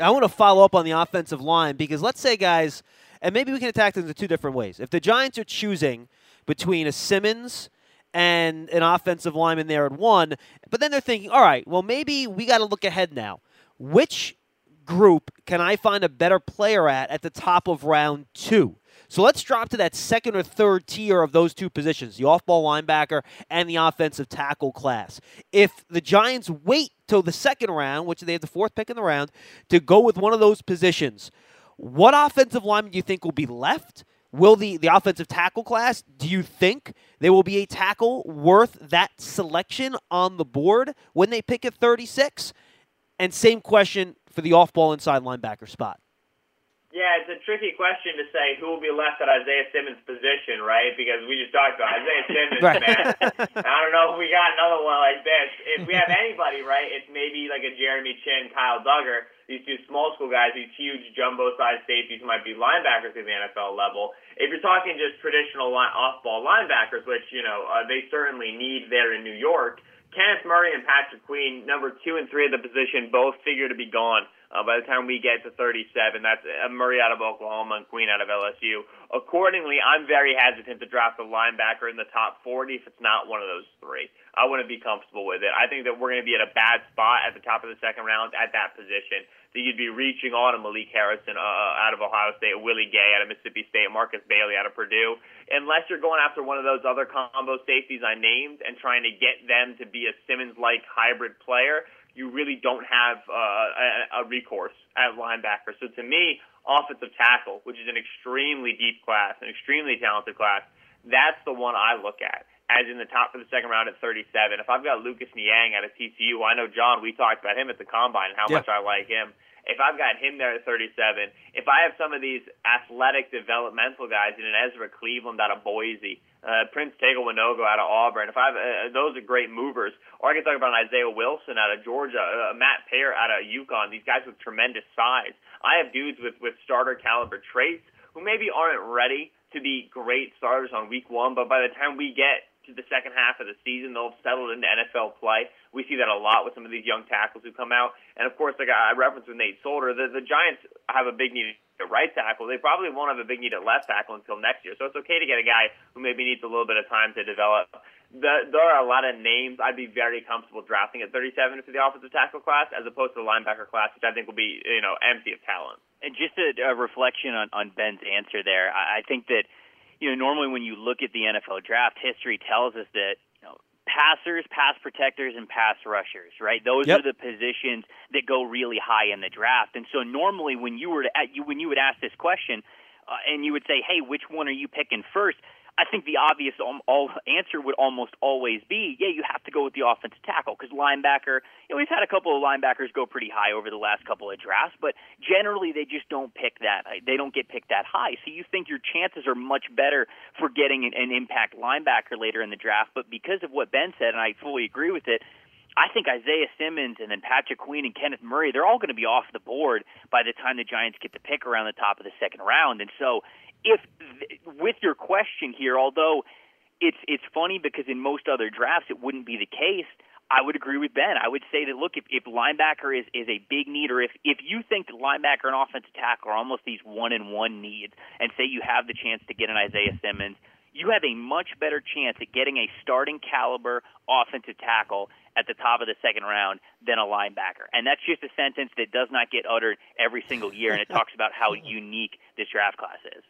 I want to follow up on the offensive line because let's say, guys – and maybe we can attack this in two different ways. If the Giants are choosing between a Simmons and an offensive lineman there at one, but then they're thinking, all right, well, maybe we got to look ahead now. Which group can I find a better player at at the top of round two? So let's drop to that second or third tier of those two positions, the off ball linebacker and the offensive tackle class. If the Giants wait till the second round, which they have the fourth pick in the round, to go with one of those positions, what offensive lineman do you think will be left? Will the, the offensive tackle class, do you think there will be a tackle worth that selection on the board when they pick at 36? And same question for the off ball inside linebacker spot. Yeah, it's a tricky question to say who will be left at Isaiah Simmons' position, right? Because we just talked about Isaiah Simmons, right. man. I don't know if we got another one like this. If we have anybody, right, it's maybe like a Jeremy Chinn, Kyle Dugger, these two small school guys, these huge jumbo-sized safeties who might be linebackers at the NFL level. If you're talking just traditional line, off-ball linebackers, which you know uh, they certainly need there in New York, Kenneth Murray and Patrick Queen, number two and three of the position, both figure to be gone uh, by the time we get to 37, that's uh, Murray out of Oklahoma and Queen out of LSU. Accordingly, I'm very hesitant to draft a linebacker in the top 40 if it's not one of those three. I wouldn't be comfortable with it. I think that we're going to be at a bad spot at the top of the second round at that position. That you'd be reaching on a Malik Harrison uh, uh out of Ohio State, a Willie Gay out of Mississippi State, Markus Bailey out of Purdue, unless you're going after one of those other combo safeties I named and trying to get them to be a Simmons-like hybrid player you really don't have uh, a, a recourse at linebacker. So to me, offensive tackle, which is an extremely deep class, an extremely talented class, that's the one I look at as in the top of the second round at 37. If I've got Lucas Niang out of TCU, I know John. We talked about him at the combine and how yeah. much I like him. If I've got him there at 37, if I have some of these athletic developmental guys in an Ezra Cleveland out of Boise, uh, Prince Tega out of Auburn. If I have, uh, those are great movers. Or I can talk about Isaiah Wilson out of Georgia, uh, Matt Peart out of UConn. These guys with tremendous size. I have dudes with with starter caliber traits who maybe aren't ready to be great starters on week one, but by the time we get to the second half of the season, they'll have settled into NFL play. We see that a lot with some of these young tackles who come out. And of course, like I referenced with Nate Solder, the, the Giants have a big need at right tackle. They probably won't have a big need at left tackle until next year. So it's okay to get a guy who maybe needs a little bit of time to develop. The, there are a lot of names I'd be very comfortable drafting at 37 for the offensive tackle class, as opposed to the linebacker class, which I think will be you know empty of talent. And just a, a reflection on, on Ben's answer there, I, I think that you know, normally when you look at the NFL draft, history tells us that you know passers, pass protectors, and pass rushers, right? Those yep. are the positions that go really high in the draft. And so normally when you were to, you when you would ask this question, uh, and you would say, "Hey, which one are you picking first? I think the obvious all answer would almost always be, yeah, you have to go with the offensive tackle because linebacker. You know, we've had a couple of linebackers go pretty high over the last couple of drafts, but generally they just don't pick that. Uh, they don't get picked that high. So you think your chances are much better for getting an, an impact linebacker later in the draft. But because of what Ben said, and I fully agree with it, I think Isaiah Simmons and then Patrick Queen and Kenneth Murray, they're all going to be off the board by the time the Giants get the pick around the top of the second round. And so if with your question here, although it's it's funny because in most other drafts it wouldn't be the case. I would agree with Ben. I would say that look, if, if linebacker is, is a big need, or if, if you think that linebacker and offensive tackle are almost these one and one needs, and say you have the chance to get an Isaiah Simmons, you have a much better chance at getting a starting caliber offensive tackle at the top of the second round than a linebacker. And that's just a sentence that does not get uttered every single year, and it talks about how unique this draft class is.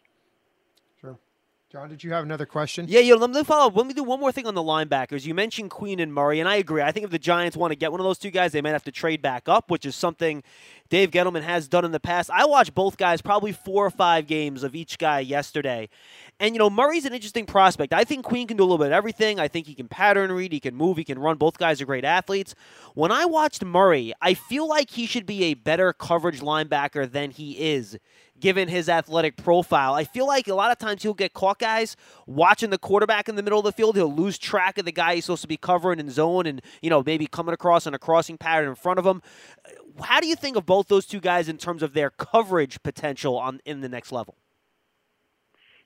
John, did you have another question? Yeah, yeah. Let me follow up. Let me do one more thing on the linebackers. You mentioned Queen and Murray, and I agree. I think if the Giants want to get one of those two guys, they might have to trade back up, which is something Dave Gettleman has done in the past. I watched both guys probably four or five games of each guy yesterday. And, you know, Murray's an interesting prospect. I think Queen can do a little bit of everything. I think he can pattern read, he can move, he can run. Both guys are great athletes. When I watched Murray, I feel like he should be a better coverage linebacker than he is given his athletic profile. I feel like a lot of times he'll get caught guys watching the quarterback in the middle of the field. He'll lose track of the guy he's supposed to be covering in zone and, you know, maybe coming across on a crossing pattern in front of him. How do you think of both those two guys in terms of their coverage potential on in the next level?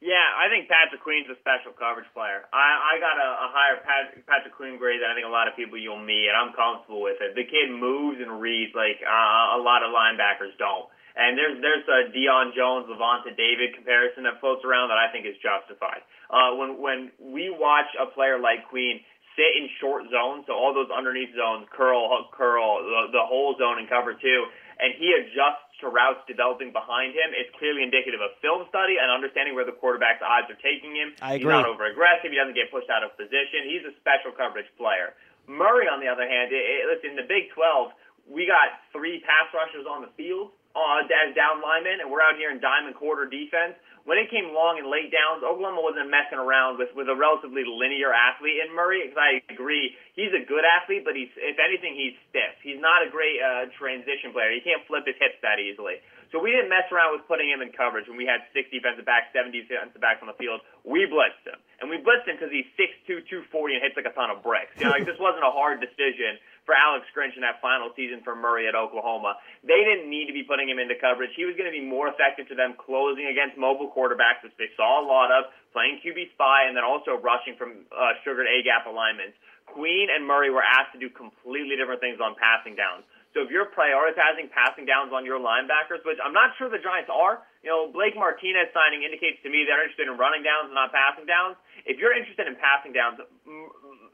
Yeah, I think Patrick Queen's a special coverage player. I, I got a, a higher Patrick, Patrick Queen grade than I think a lot of people you'll meet, and I'm comfortable with it. The kid moves and reads like uh, a lot of linebackers don't. And there's there's a Deion Jones, Lavonte David comparison that floats around that I think is justified. Uh, when when we watch a player like Queen sit in short zones, so all those underneath zones, curl, hook, curl, the, the whole zone and cover two, and he adjusts to routes developing behind him, it's clearly indicative of film study and understanding where the quarterback's eyes are taking him. I agree. He's not over aggressive. He doesn't get pushed out of position. He's a special coverage player. Murray, on the other hand, it, it, listen, in the Big 12, we got three pass rushers on the field uh, as down linemen, and we're out here in diamond quarter defense when it came long and late downs, Oklahoma wasn't messing around with with a relatively linear athlete in Murray. Because I agree, he's a good athlete, but he's if anything, he's stiff. He's not a great uh, transition player. He can't flip his hips that easily. So we didn't mess around with putting him in coverage when we had six defensive backs, seven defensive backs on the field. We blitzed him, and we blitzed him because he's 6'2", 240 and hits like a ton of bricks. You know, like this wasn't a hard decision for Alex Grinch in that final season for Murray at Oklahoma. They didn't need to be putting him into coverage. He was going to be more effective to them closing against mobile quarterbacks, which they saw a lot of, playing QB spy, and then also rushing from uh, sugared A gap alignments. Queen and Murray were asked to do completely different things on passing downs. So if you're prioritizing passing downs on your linebackers, which I'm not sure the Giants are, you know, Blake Martinez signing indicates to me they're interested in running downs and not passing downs. If you're interested in passing downs,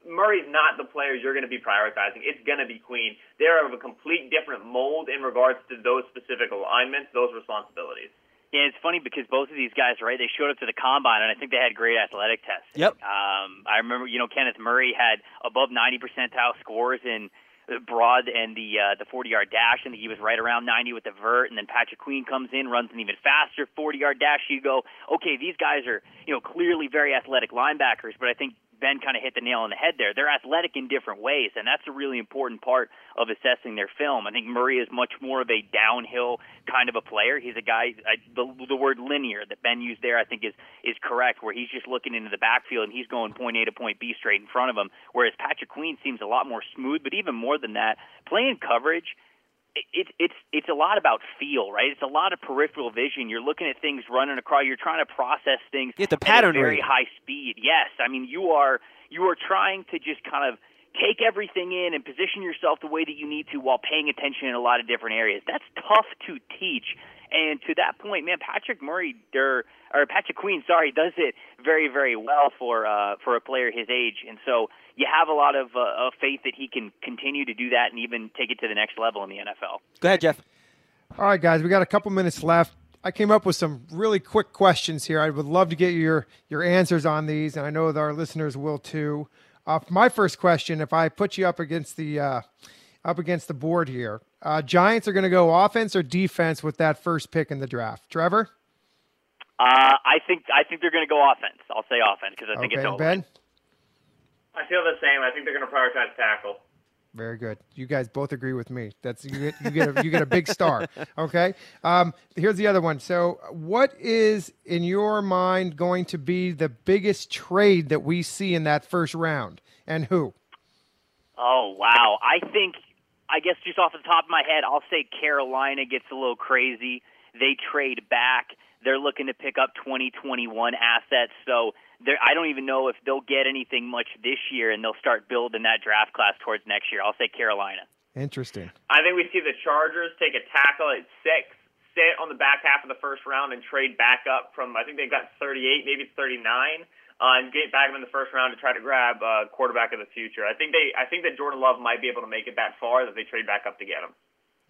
Murray's not the player you're going to be prioritizing. It's going to be Queen. They're of a complete different mold in regards to those specific alignments, those responsibilities. Yeah, it's funny because both of these guys, right? They showed up to the combine, and I think they had great athletic tests. Yep. Um, I remember, you know, Kenneth Murray had above 90 percentile scores in broad and the uh, the 40 yard dash, and he was right around 90 with the vert. And then Patrick Queen comes in, runs an even faster 40 yard dash. You go, okay, these guys are you know clearly very athletic linebackers, but I think Ben kind of hit the nail on the head there. They're athletic in different ways, and that's a really important part of assessing their film. I think Murray is much more of a downhill kind of a player. He's a guy. I, the the word linear that Ben used there, I think, is is correct. Where he's just looking into the backfield and he's going point A to point B straight in front of him. Whereas Patrick Queen seems a lot more smooth, but even more than that, playing coverage it's it's it's a lot about feel, right? It's a lot of peripheral vision. You're looking at things running across. You're trying to process things at the pattern at a very rate. high speed. Yes, I mean you are you are trying to just kind of take everything in and position yourself the way that you need to while paying attention in a lot of different areas. That's tough to teach. And to that point, man, Patrick Murray, or, or Patrick Queen, sorry, does it very, very well for uh, for a player his age. And so you have a lot of, uh, of faith that he can continue to do that and even take it to the next level in the NFL. Go ahead, Jeff. All right, guys, we got a couple minutes left. I came up with some really quick questions here. I would love to get your your answers on these, and I know that our listeners will too. Uh, my first question: If I put you up against the uh, up against the board here, uh, Giants are going to go offense or defense with that first pick in the draft. Trevor, uh, I think I think they're going to go offense. I'll say offense because I think okay, it's over. Ben. I feel the same. I think they're going to prioritize tackle. Very good. You guys both agree with me. That's you get you get a, you get a big star. Okay. Um, here's the other one. So, what is in your mind going to be the biggest trade that we see in that first round, and who? Oh wow! I think I guess just off the top of my head, I'll say Carolina gets a little crazy. They trade back. They're looking to pick up 2021 assets. So I don't even know if they'll get anything much this year, and they'll start building that draft class towards next year. I'll say Carolina. Interesting. I think we see the Chargers take a tackle at six, sit on the back half of the first round, and trade back up from I think they've got 38, maybe 39, uh, and get back him in the first round to try to grab uh, quarterback of the future. I think they, I think that Jordan Love might be able to make it that far that they trade back up to get him.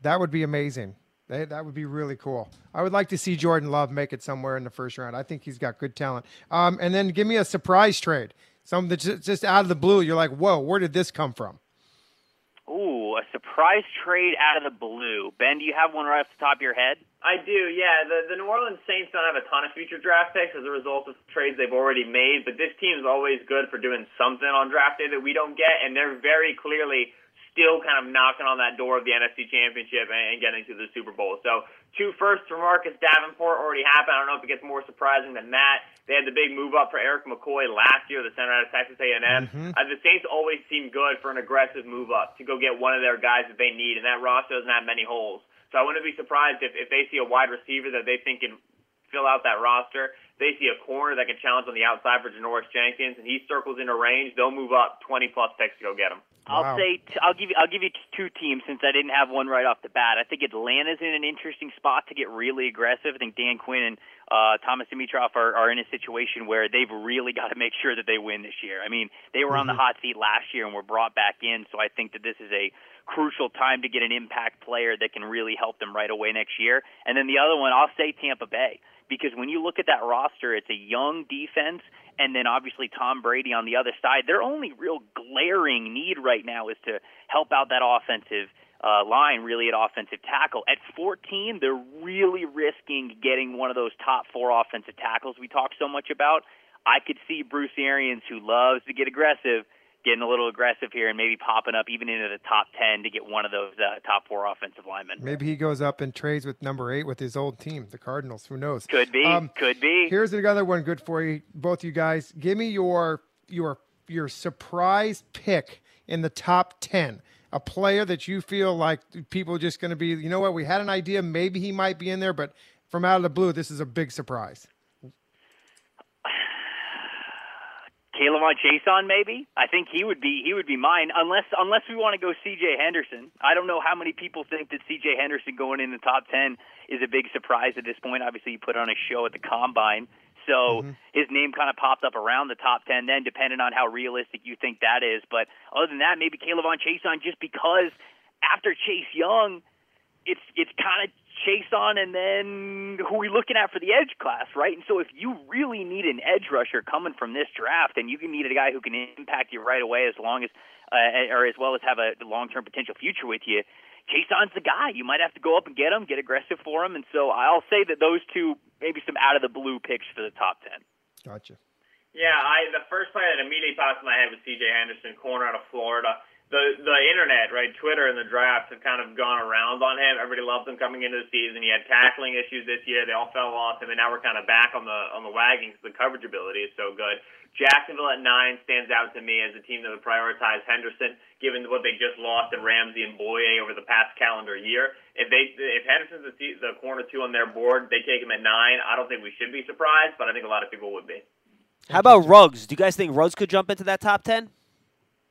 That would be amazing. That, that would be really cool. I would like to see Jordan Love make it somewhere in the first round. I think he's got good talent. Um, and then give me a surprise trade, something that's just out of the blue. You're like, whoa, where did this come from? Ooh, Ooh, a surprise trade out of the blue. Ben, do you have one right off the top of your head? I do, yeah. The the New Orleans Saints don't have a ton of future draft picks as a result of trades they've already made, but this team is always good for doing something on draft day that we don't get, and they're very clearly still kind of knocking on that door of the NFC Championship and, and getting to the Super Bowl. So two firsts for Marcus Davenport already happened. I don't know if it gets more surprising than that. They had the big move up for Erik McCoy last year, the center out of Texas A&M. Mm-hmm. Uh, the Saints always seem good for an aggressive move up to go get one of their guys that they need, and that roster doesn't have many holes. So I wouldn't be surprised if, if they see a wide receiver that they think can fill out that roster. They see a corner that can challenge on the outside for Janoris Jenkins, and he circles into range. They'll move up 20 plus picks to go get him. I'll say t- I'll give you I'll give you two teams since I didn't have one right off the bat. I think Atlanta's in an interesting spot to get really aggressive. I think Dan Quinn and uh, Thomas Dimitroff are, are in a situation where they've really got to make sure that they win this year. I mean, they were mm-hmm. on the mm-hmm. hot seat last year and were brought back in, so I think that this is a crucial time to get an impact player that can really help them right away next year. And then the other one, I'll say Tampa Bay because when you look at that roster, it's a young defense, and then obviously Tom Brady on the other side. Their only real glaring need right now is to help out that offensive uh, line, really at offensive tackle. At 14, they're really risking getting one of those top four offensive tackles we talk so much about. I could see Bruce Arians, who loves to get aggressive, getting a little aggressive here and maybe popping up even into the top 10 to get one of those uh, top four offensive linemen. Maybe he goes up and trades with number eight with his old team, the Cardinals. Who knows? Could be. Um, could be. Here's another one good for you, both you guys. Give me your your your surprise pick in the top 10 a player that you feel like people are just going to be, you know what, we had an idea, maybe he might be in there, but from out of the blue, this is a big surprise. K'Lavon Chaisson, maybe. I think he would be he would be mine, unless unless we want to go C.J. Henderson. I don't know how many people think that C.J. Henderson going in the top ten is a big surprise at this point. Obviously, he put on a show at the combine, so mm-hmm. his name kind of popped up around the top ten. Then, depending on how realistic you think that is, but other than that, maybe K'Lavon Chaisson, just because after Chase Young, it's it's kind of Chaisson and then who are we looking at for the edge class, right? And so if you really need an edge rusher coming from this draft, and you can need a guy who can impact you right away as long as uh, or as well as have a long-term potential future with you, Chaisson's the guy. You might have to go up and get him, get aggressive for him, and so I'll say that those two maybe some out of the blue picks for the top ten. Gotcha. Yeah, I the first player that immediately popped in my head was C.J. Henderson, corner out of Florida the the internet, right? Twitter and the drafts have kind of gone around on him. Everybody loved him coming into the season. He had tackling issues this year. They all fell off him, and now we're kind of back on the on the wagon because the coverage ability is so good. Jacksonville at nine stands out to me as a team that would prioritize Henderson, given what they just lost in Ramsey and Bouye over the past calendar year. If they if Henderson's the, the corner two on their board, they take him at nine. I don't think we should be surprised, but I think a lot of people would be. How about Ruggs? Do you guys think Ruggs could jump into that top ten?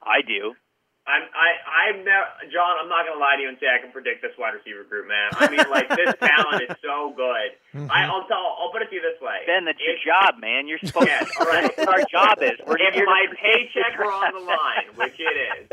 I do. I'm I I'm now John. I'm not gonna lie to you and say I can predict this wide receiver group, man. I mean, like this talent is so good. Mm-hmm. I, will tell. I'll put it to you this way. Ben, that's your job, man. You're supposed. yes, all right. That's our job is. We're if my paycheck were on the line, which it is,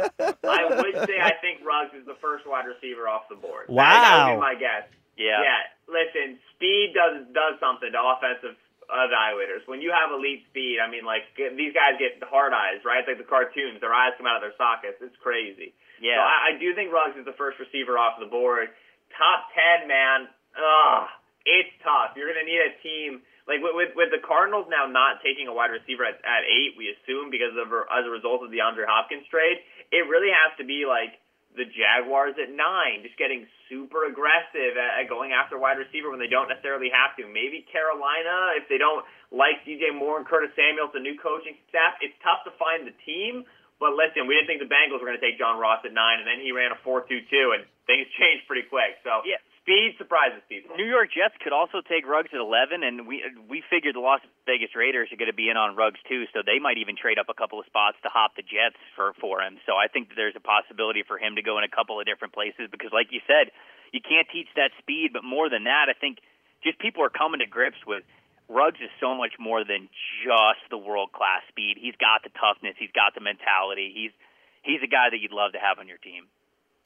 I would say I think Ruggs is the first wide receiver off the board. Wow. That, that would be my guess. Yeah. Yeah. Listen, speed does does something to offensive evaluators. When you have elite speed, I mean, like these guys get hard eyes, right? It's like the cartoons; their eyes come out of their sockets. It's crazy. Yeah. So I, I do think Ruggs is the first receiver off the board. Top ten, man. Ugh, it's tough. You're gonna need a team like with, with with the Cardinals now not taking a wide receiver at, at eight. We assume because of as a result of the Andre Hopkins trade, it really has to be like the Jaguars at nine, just getting super aggressive at, going after wide receiver when they don't necessarily have to. Maybe Carolina, if they don't like DJ Moore and Curtis Samuel, the new coaching staff, it's tough to find the team. But listen, we didn't think the Bengals were going to take John Ross at nine, and then he ran a four-two-two, and things changed pretty quick. So yeah speed surprises people. New York Jets could also take Ruggs at 11, and we we figured the Las Vegas Raiders are going to be in on Ruggs too, so they might even trade up a couple of spots to hop the Jets for for him. So I think there's a possibility for him to go in a couple of different places because, like you said, you can't teach that speed, but more than that, I think just people are coming to grips with. Ruggs is so much more than just the world class speed. He's got the toughness. He's got the mentality. He's he's a guy that you'd love to have on your team.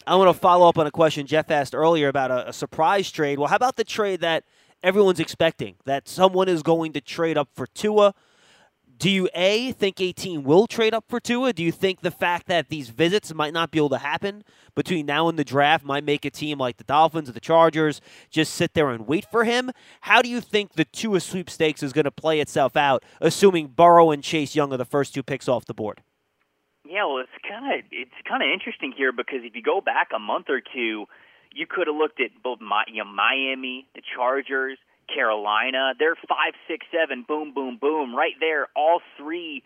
I want to follow up on a question Jeff asked earlier about a, a, surprise trade. Well, how about the trade that everyone's expecting? That someone is going to trade up for Tua. Do you A, think a team will trade up for Tua? Do you think the fact that these visits might not be able to happen between now and the draft might make a team like the Dolphins or the Chargers just sit there and wait for him? How do you think the Tua sweepstakes is going to play itself out, assuming Burrow and Chase Young are the first two picks off the board? Yeah, well, it's kind of it's kind of interesting here because if you go back a month or two, you could have looked at both my, you know, Miami, the Chargers, Carolina. They're five, six, seven, boom, boom, boom, right there. All three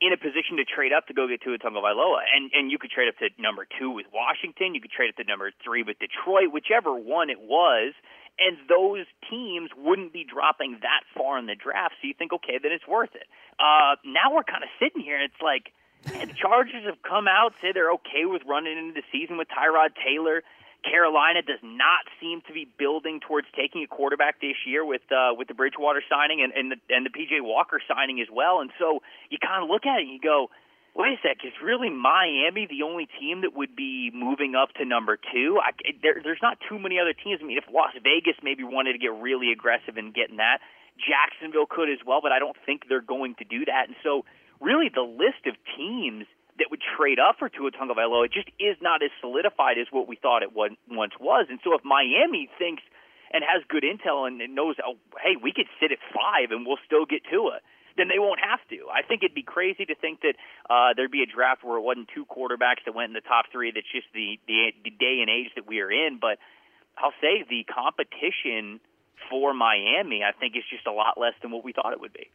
in a position to trade up to go get Tua Tagovailoa, and and you could trade up to number two with Washington. You could trade up to number three with Detroit, whichever one it was. And those teams wouldn't be dropping that far in the draft, so you think, okay, then it's worth it. Uh, now we're kind of sitting here, and it's like, and the Chargers have come out, say they're okay with running into the season with Tyrod Taylor. Carolina does not seem to be building towards taking a quarterback this year with uh, with the Bridgewater signing and and the, and the PJ Walker signing as well. And so you kind of look at it and you go, wait a sec, is really Miami the only team that would be moving up to number two? I, there, there's not too many other teams. I mean, if Las Vegas maybe wanted to get really aggressive in getting that, Jacksonville could as well, but I don't think they're going to do that. And so really the list of teams that would trade up for Tua Tagovailoa just is not as solidified as what we thought it once was. And so if Miami thinks and has good intel and knows, oh, hey, we could sit at five and we'll still get Tua, then they won't have to. I think it'd be crazy to think that uh, there'd be a draft where it wasn't two quarterbacks that went in the top three. That's just the, the the day and age that we are in. But I'll say the competition for Miami, I think, is just a lot less than what we thought it would be.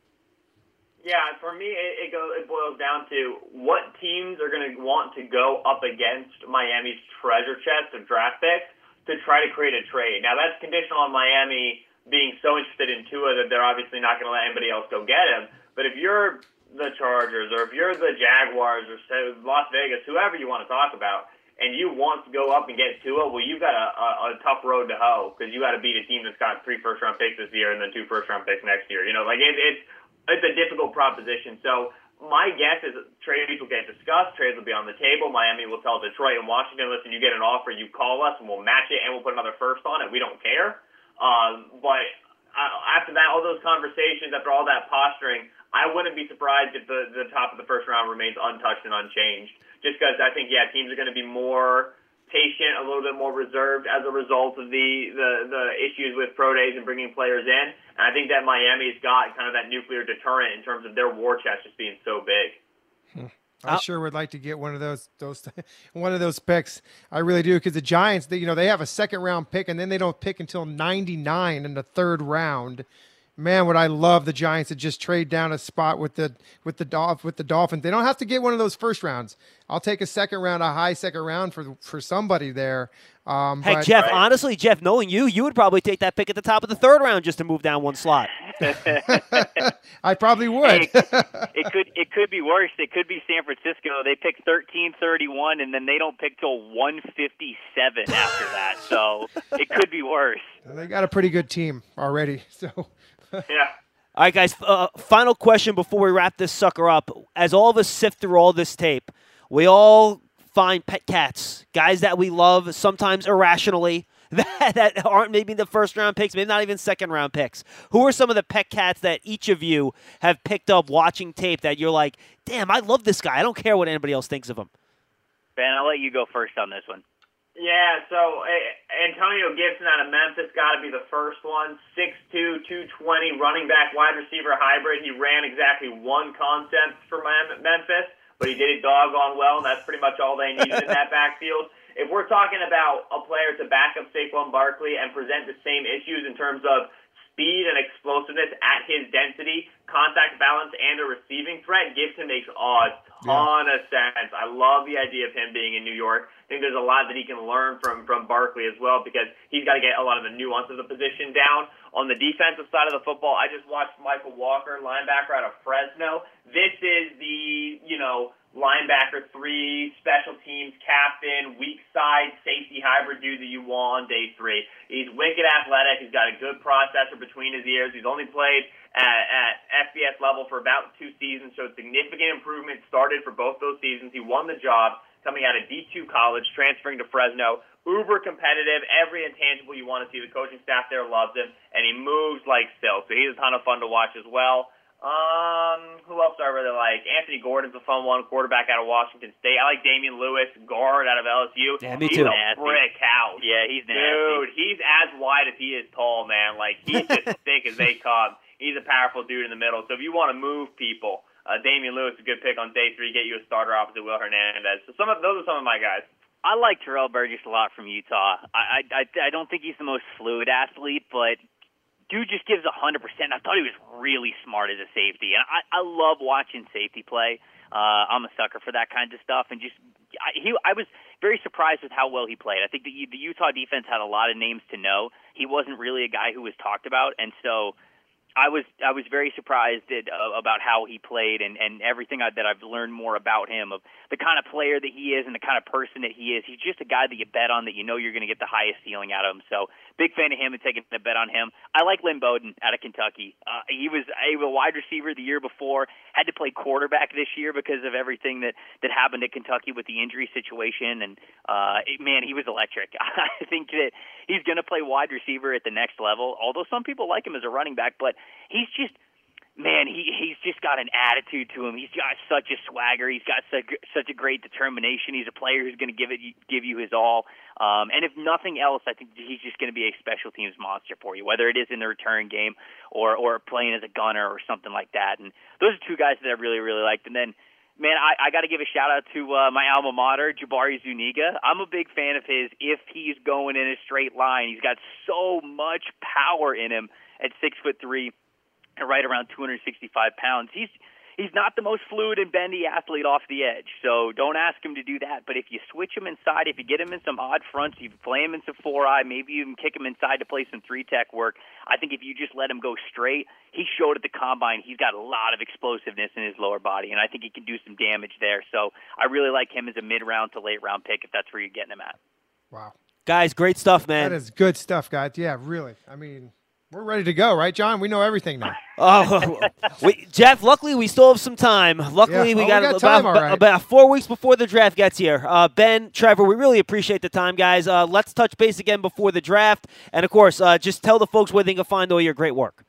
Yeah, for me, it, it goes. It boils down to what teams are going to want to go up against Miami's treasure chest of draft picks to try to create a trade. Now, that's conditional on Miami being so interested in Tua that they're obviously not going to let anybody else go get him. But if you're the Chargers or if you're the Jaguars or Las Vegas, whoever you want to talk about, and you want to go up and get Tua, well, you've got a, a, a tough road to hoe because you got to beat a team that's got three first round picks this year and then two first round picks next year. You know, like it, it's it's a difficult proposition. So my guess is trades will get discussed. Trades will be on the table. Miami will tell Detroit and Washington, listen, you get an offer, you call us, and we'll match it, and we'll put another first on it. We don't care. Um, but after that, all those conversations, after all that posturing, I wouldn't be surprised if the, the top of the first round remains untouched and unchanged. Just because I think, yeah, teams are going to be more patient, a little bit more reserved as a result of the, the, the issues with pro days and bringing players in. And I think that Miami's got kind of that nuclear deterrent in terms of their war chest just being so big. Hmm. I sure would like to get one of those those one of those picks. I really do because the Giants, they, you know, they have a second round pick and then they don't pick until 99 in the third round man, would I love the Giants to just trade down a spot with the with the Dolph with the Dolphins. They don't have to get one of those first rounds. I'll take a second round, a high second round for for somebody there. Um, hey but, Jeff, right. honestly, Jeff, knowing you, you would probably take that pick at the top of the third round just to move down one slot. I probably would. Hey, it could it could be worse. It could be San Francisco. They pick thirteen thirty one, and then they don't pick till one fifty seven after that. So it could be worse. They got a pretty good team already. So yeah. All right, guys. Uh, final question before we wrap this sucker up. As all of us sift through all this tape, we all find pet cats, guys that we love, sometimes irrationally, that, that aren't maybe the first round picks, maybe not even second round picks. Who are some of the pet cats that each of you have picked up watching tape that you're like, damn, I love this guy. I don't care what anybody else thinks of him. Ben, I'll let you go first on this one. Yeah, so uh, Antonio Gibson out of Memphis got to be the first one. 6'2", 220, running back, wide receiver hybrid. He ran exactly one concept for Memphis, but he did it doggone well, and that's pretty much all they needed in that backfield. If we're talking about a player to back up Saquon Barkley and present the same issues in terms of speed and explosiveness at his density, contact balance, and a receiving threat, Gibson makes a ton yeah. of sense. I love the idea of him being in New York think there's a lot that he can learn from from Barkley as well because he's got to get a lot of the nuance of the position down. On the defensive side of the football, I just watched Mykal Walker, linebacker out of Fresno. This is the you know linebacker three, special teams captain, weak side safety hybrid dude that you want on day three. He's wicked athletic. He's got a good processor between his ears. He's only played at, at FBS level for about two seasons, so significant improvement started for both those seasons. He won the job coming out of D2 college, transferring to Fresno. Uber competitive, every intangible you want to see. The coaching staff there loves him, and he moves like silk. So he's a ton of fun to watch as well. Um, who else do I really like? Anthony Gordon's a fun one, quarterback out of Washington State. I like Damien Lewis, guard out of LSU. Yeah, me he's too. a Nasty. brick house. Yeah, he's nasty. Dude, he's as wide as he is tall, man. Like he's just thick as they come. He's a powerful dude in the middle. So if you want to move people, uh, Damien Lewis is a good pick on day three. Get you a starter opposite Will Hernandez. So some of those are some of my guys. I like Terrell Burgess a lot from Utah. I I I I don't think he's the most fluid athlete, but dude just gives a hundred percent. I thought he was really smart as a safety, and I I love watching safety play. Uh, I'm a sucker for that kind of stuff, and just I, he I was very surprised with how well he played. I think the the Utah defense had a lot of names to know. He wasn't really a guy who was talked about, and so. I was I was very surprised at, uh, about how he played and and everything I, that I've learned more about him of the kind of player that he is and the kind of person that he is. He's just a guy that you bet on that you know you're going to get the highest ceiling out of him. So big fan of him and taking a bet on him. I like Lynn Bowden out of Kentucky. Uh, he was a wide receiver the year before, had to play quarterback this year because of everything that that happened at Kentucky with the injury situation. And uh, man, he was electric. I think that he's going to play wide receiver at the next level. Although some people like him as a running back, but he's just man, he he's just got an attitude to him. He's got such a swagger. He's got such such a great determination. He's a player who's going to give it give you his all. Um, and if nothing else, I think he's just going to be a special teams monster for you, whether it is in the return game or or playing as a gunner or something like that. And those are two guys that I really really liked. And then. Man, I, I got to give a shout out to uh, my alma mater, Jabari Zuniga. I'm a big fan of his. If he's going in a straight line, he's got so much power in him at six foot three right around 265 pounds. He's he's not the most fluid and bendy athlete off the edge, so don't ask him to do that. But if you switch him inside, if you get him in some odd fronts, you play him in some four eye, maybe even kick him inside to play some three tech work. I think if you just let him go straight, he showed at the combine he's got a lot of explosiveness in his lower body, and I think he can do some damage there. So I really like him as a mid round to late round pick if that's where you're getting him at. Wow. Guys, great stuff, man. That is good stuff, guys. Yeah, really. I mean, we're ready to go, right, John? We know everything now. Oh, we, Jeff. Luckily, we still have some time. Luckily, Yeah. we Oh, got, we got about, time, right. about four weeks before the draft gets here. Uh, ben, Trevor, we really appreciate the time, guys. Uh, let's touch base again before the draft, and of course, uh, just tell the folks where they can find all your great work.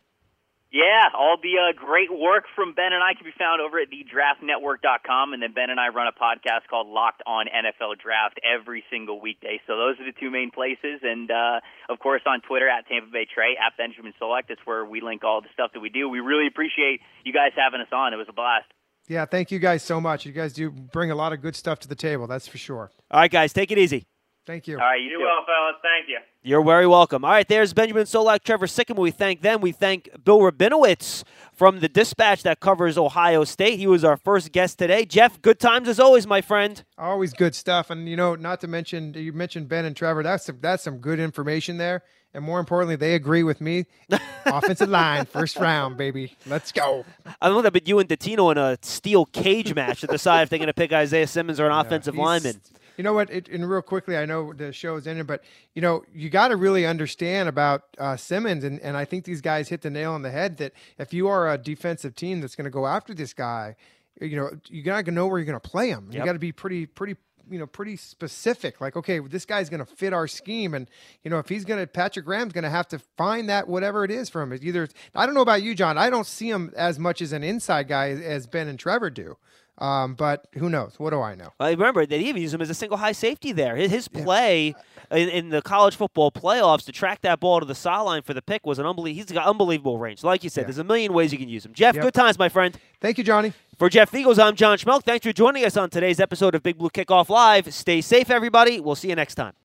Yeah, all the uh, great work from Ben and I can be found over at thedraftnetwork.com, and then Ben and I run a podcast called Locked On NFL Draft every single weekday. So those are the two main places, and uh, of course on Twitter at Tampa Bay Trey at Benjamin Solak. That's where we link all the stuff that we do. We really appreciate you guys having us on. It was a blast. Yeah, thank you guys so much. You guys do bring a lot of good stuff to the table. That's for sure. All right, guys, take it easy. Thank you. All right, you, you well, fellas. Thank you. You're very welcome. All right, there's Benjamin Solak, Trevor Sikkema. We thank them. We thank Bill Rabinowitz from the Dispatch that covers Ohio State. He was our first guest today. Jeff, good times as always, my friend. Always good stuff. And you know, not to mention you mentioned Ben and Trevor. That's some, that's some good information there. And more importantly, they agree with me. Offensive line, first round, baby. Let's go. I don't know that, but you and Datino in a steel cage match to decide if they're going to pick Isaiah Simmons or an offensive lineman. You know what? It, and real quickly, I know the show is ending, but you know you got to really understand about uh, Simmons, and, and I think these guys hit the nail on the head. That if you are a defensive team that's going to go after this guy, you know you got to know where you're going to play him. You got to be pretty pretty you know pretty specific. Like okay, this guy's going to fit our scheme, and you know if he's going to Patrick Graham's going to have to find that whatever it is from it. Either I don't know about you, John. I don't see him as much as an inside guy as Ben and Trevor do. Um, but who knows? What do I know? I remember they even used him as a single high safety there. His, his play in, in the college football playoffs to track that ball to the sideline for the pick was an unbelievable. He's got unbelievable range. Like you said, Yeah. there's a million ways you can use him. Jeff, Yep. good times, my friend. Thank you, Johnny. For Jeff Feagles, I'm John Schmeelk. Thanks for joining us on today's episode of Big Blue Kickoff Live. Stay safe, everybody. We'll see you next time.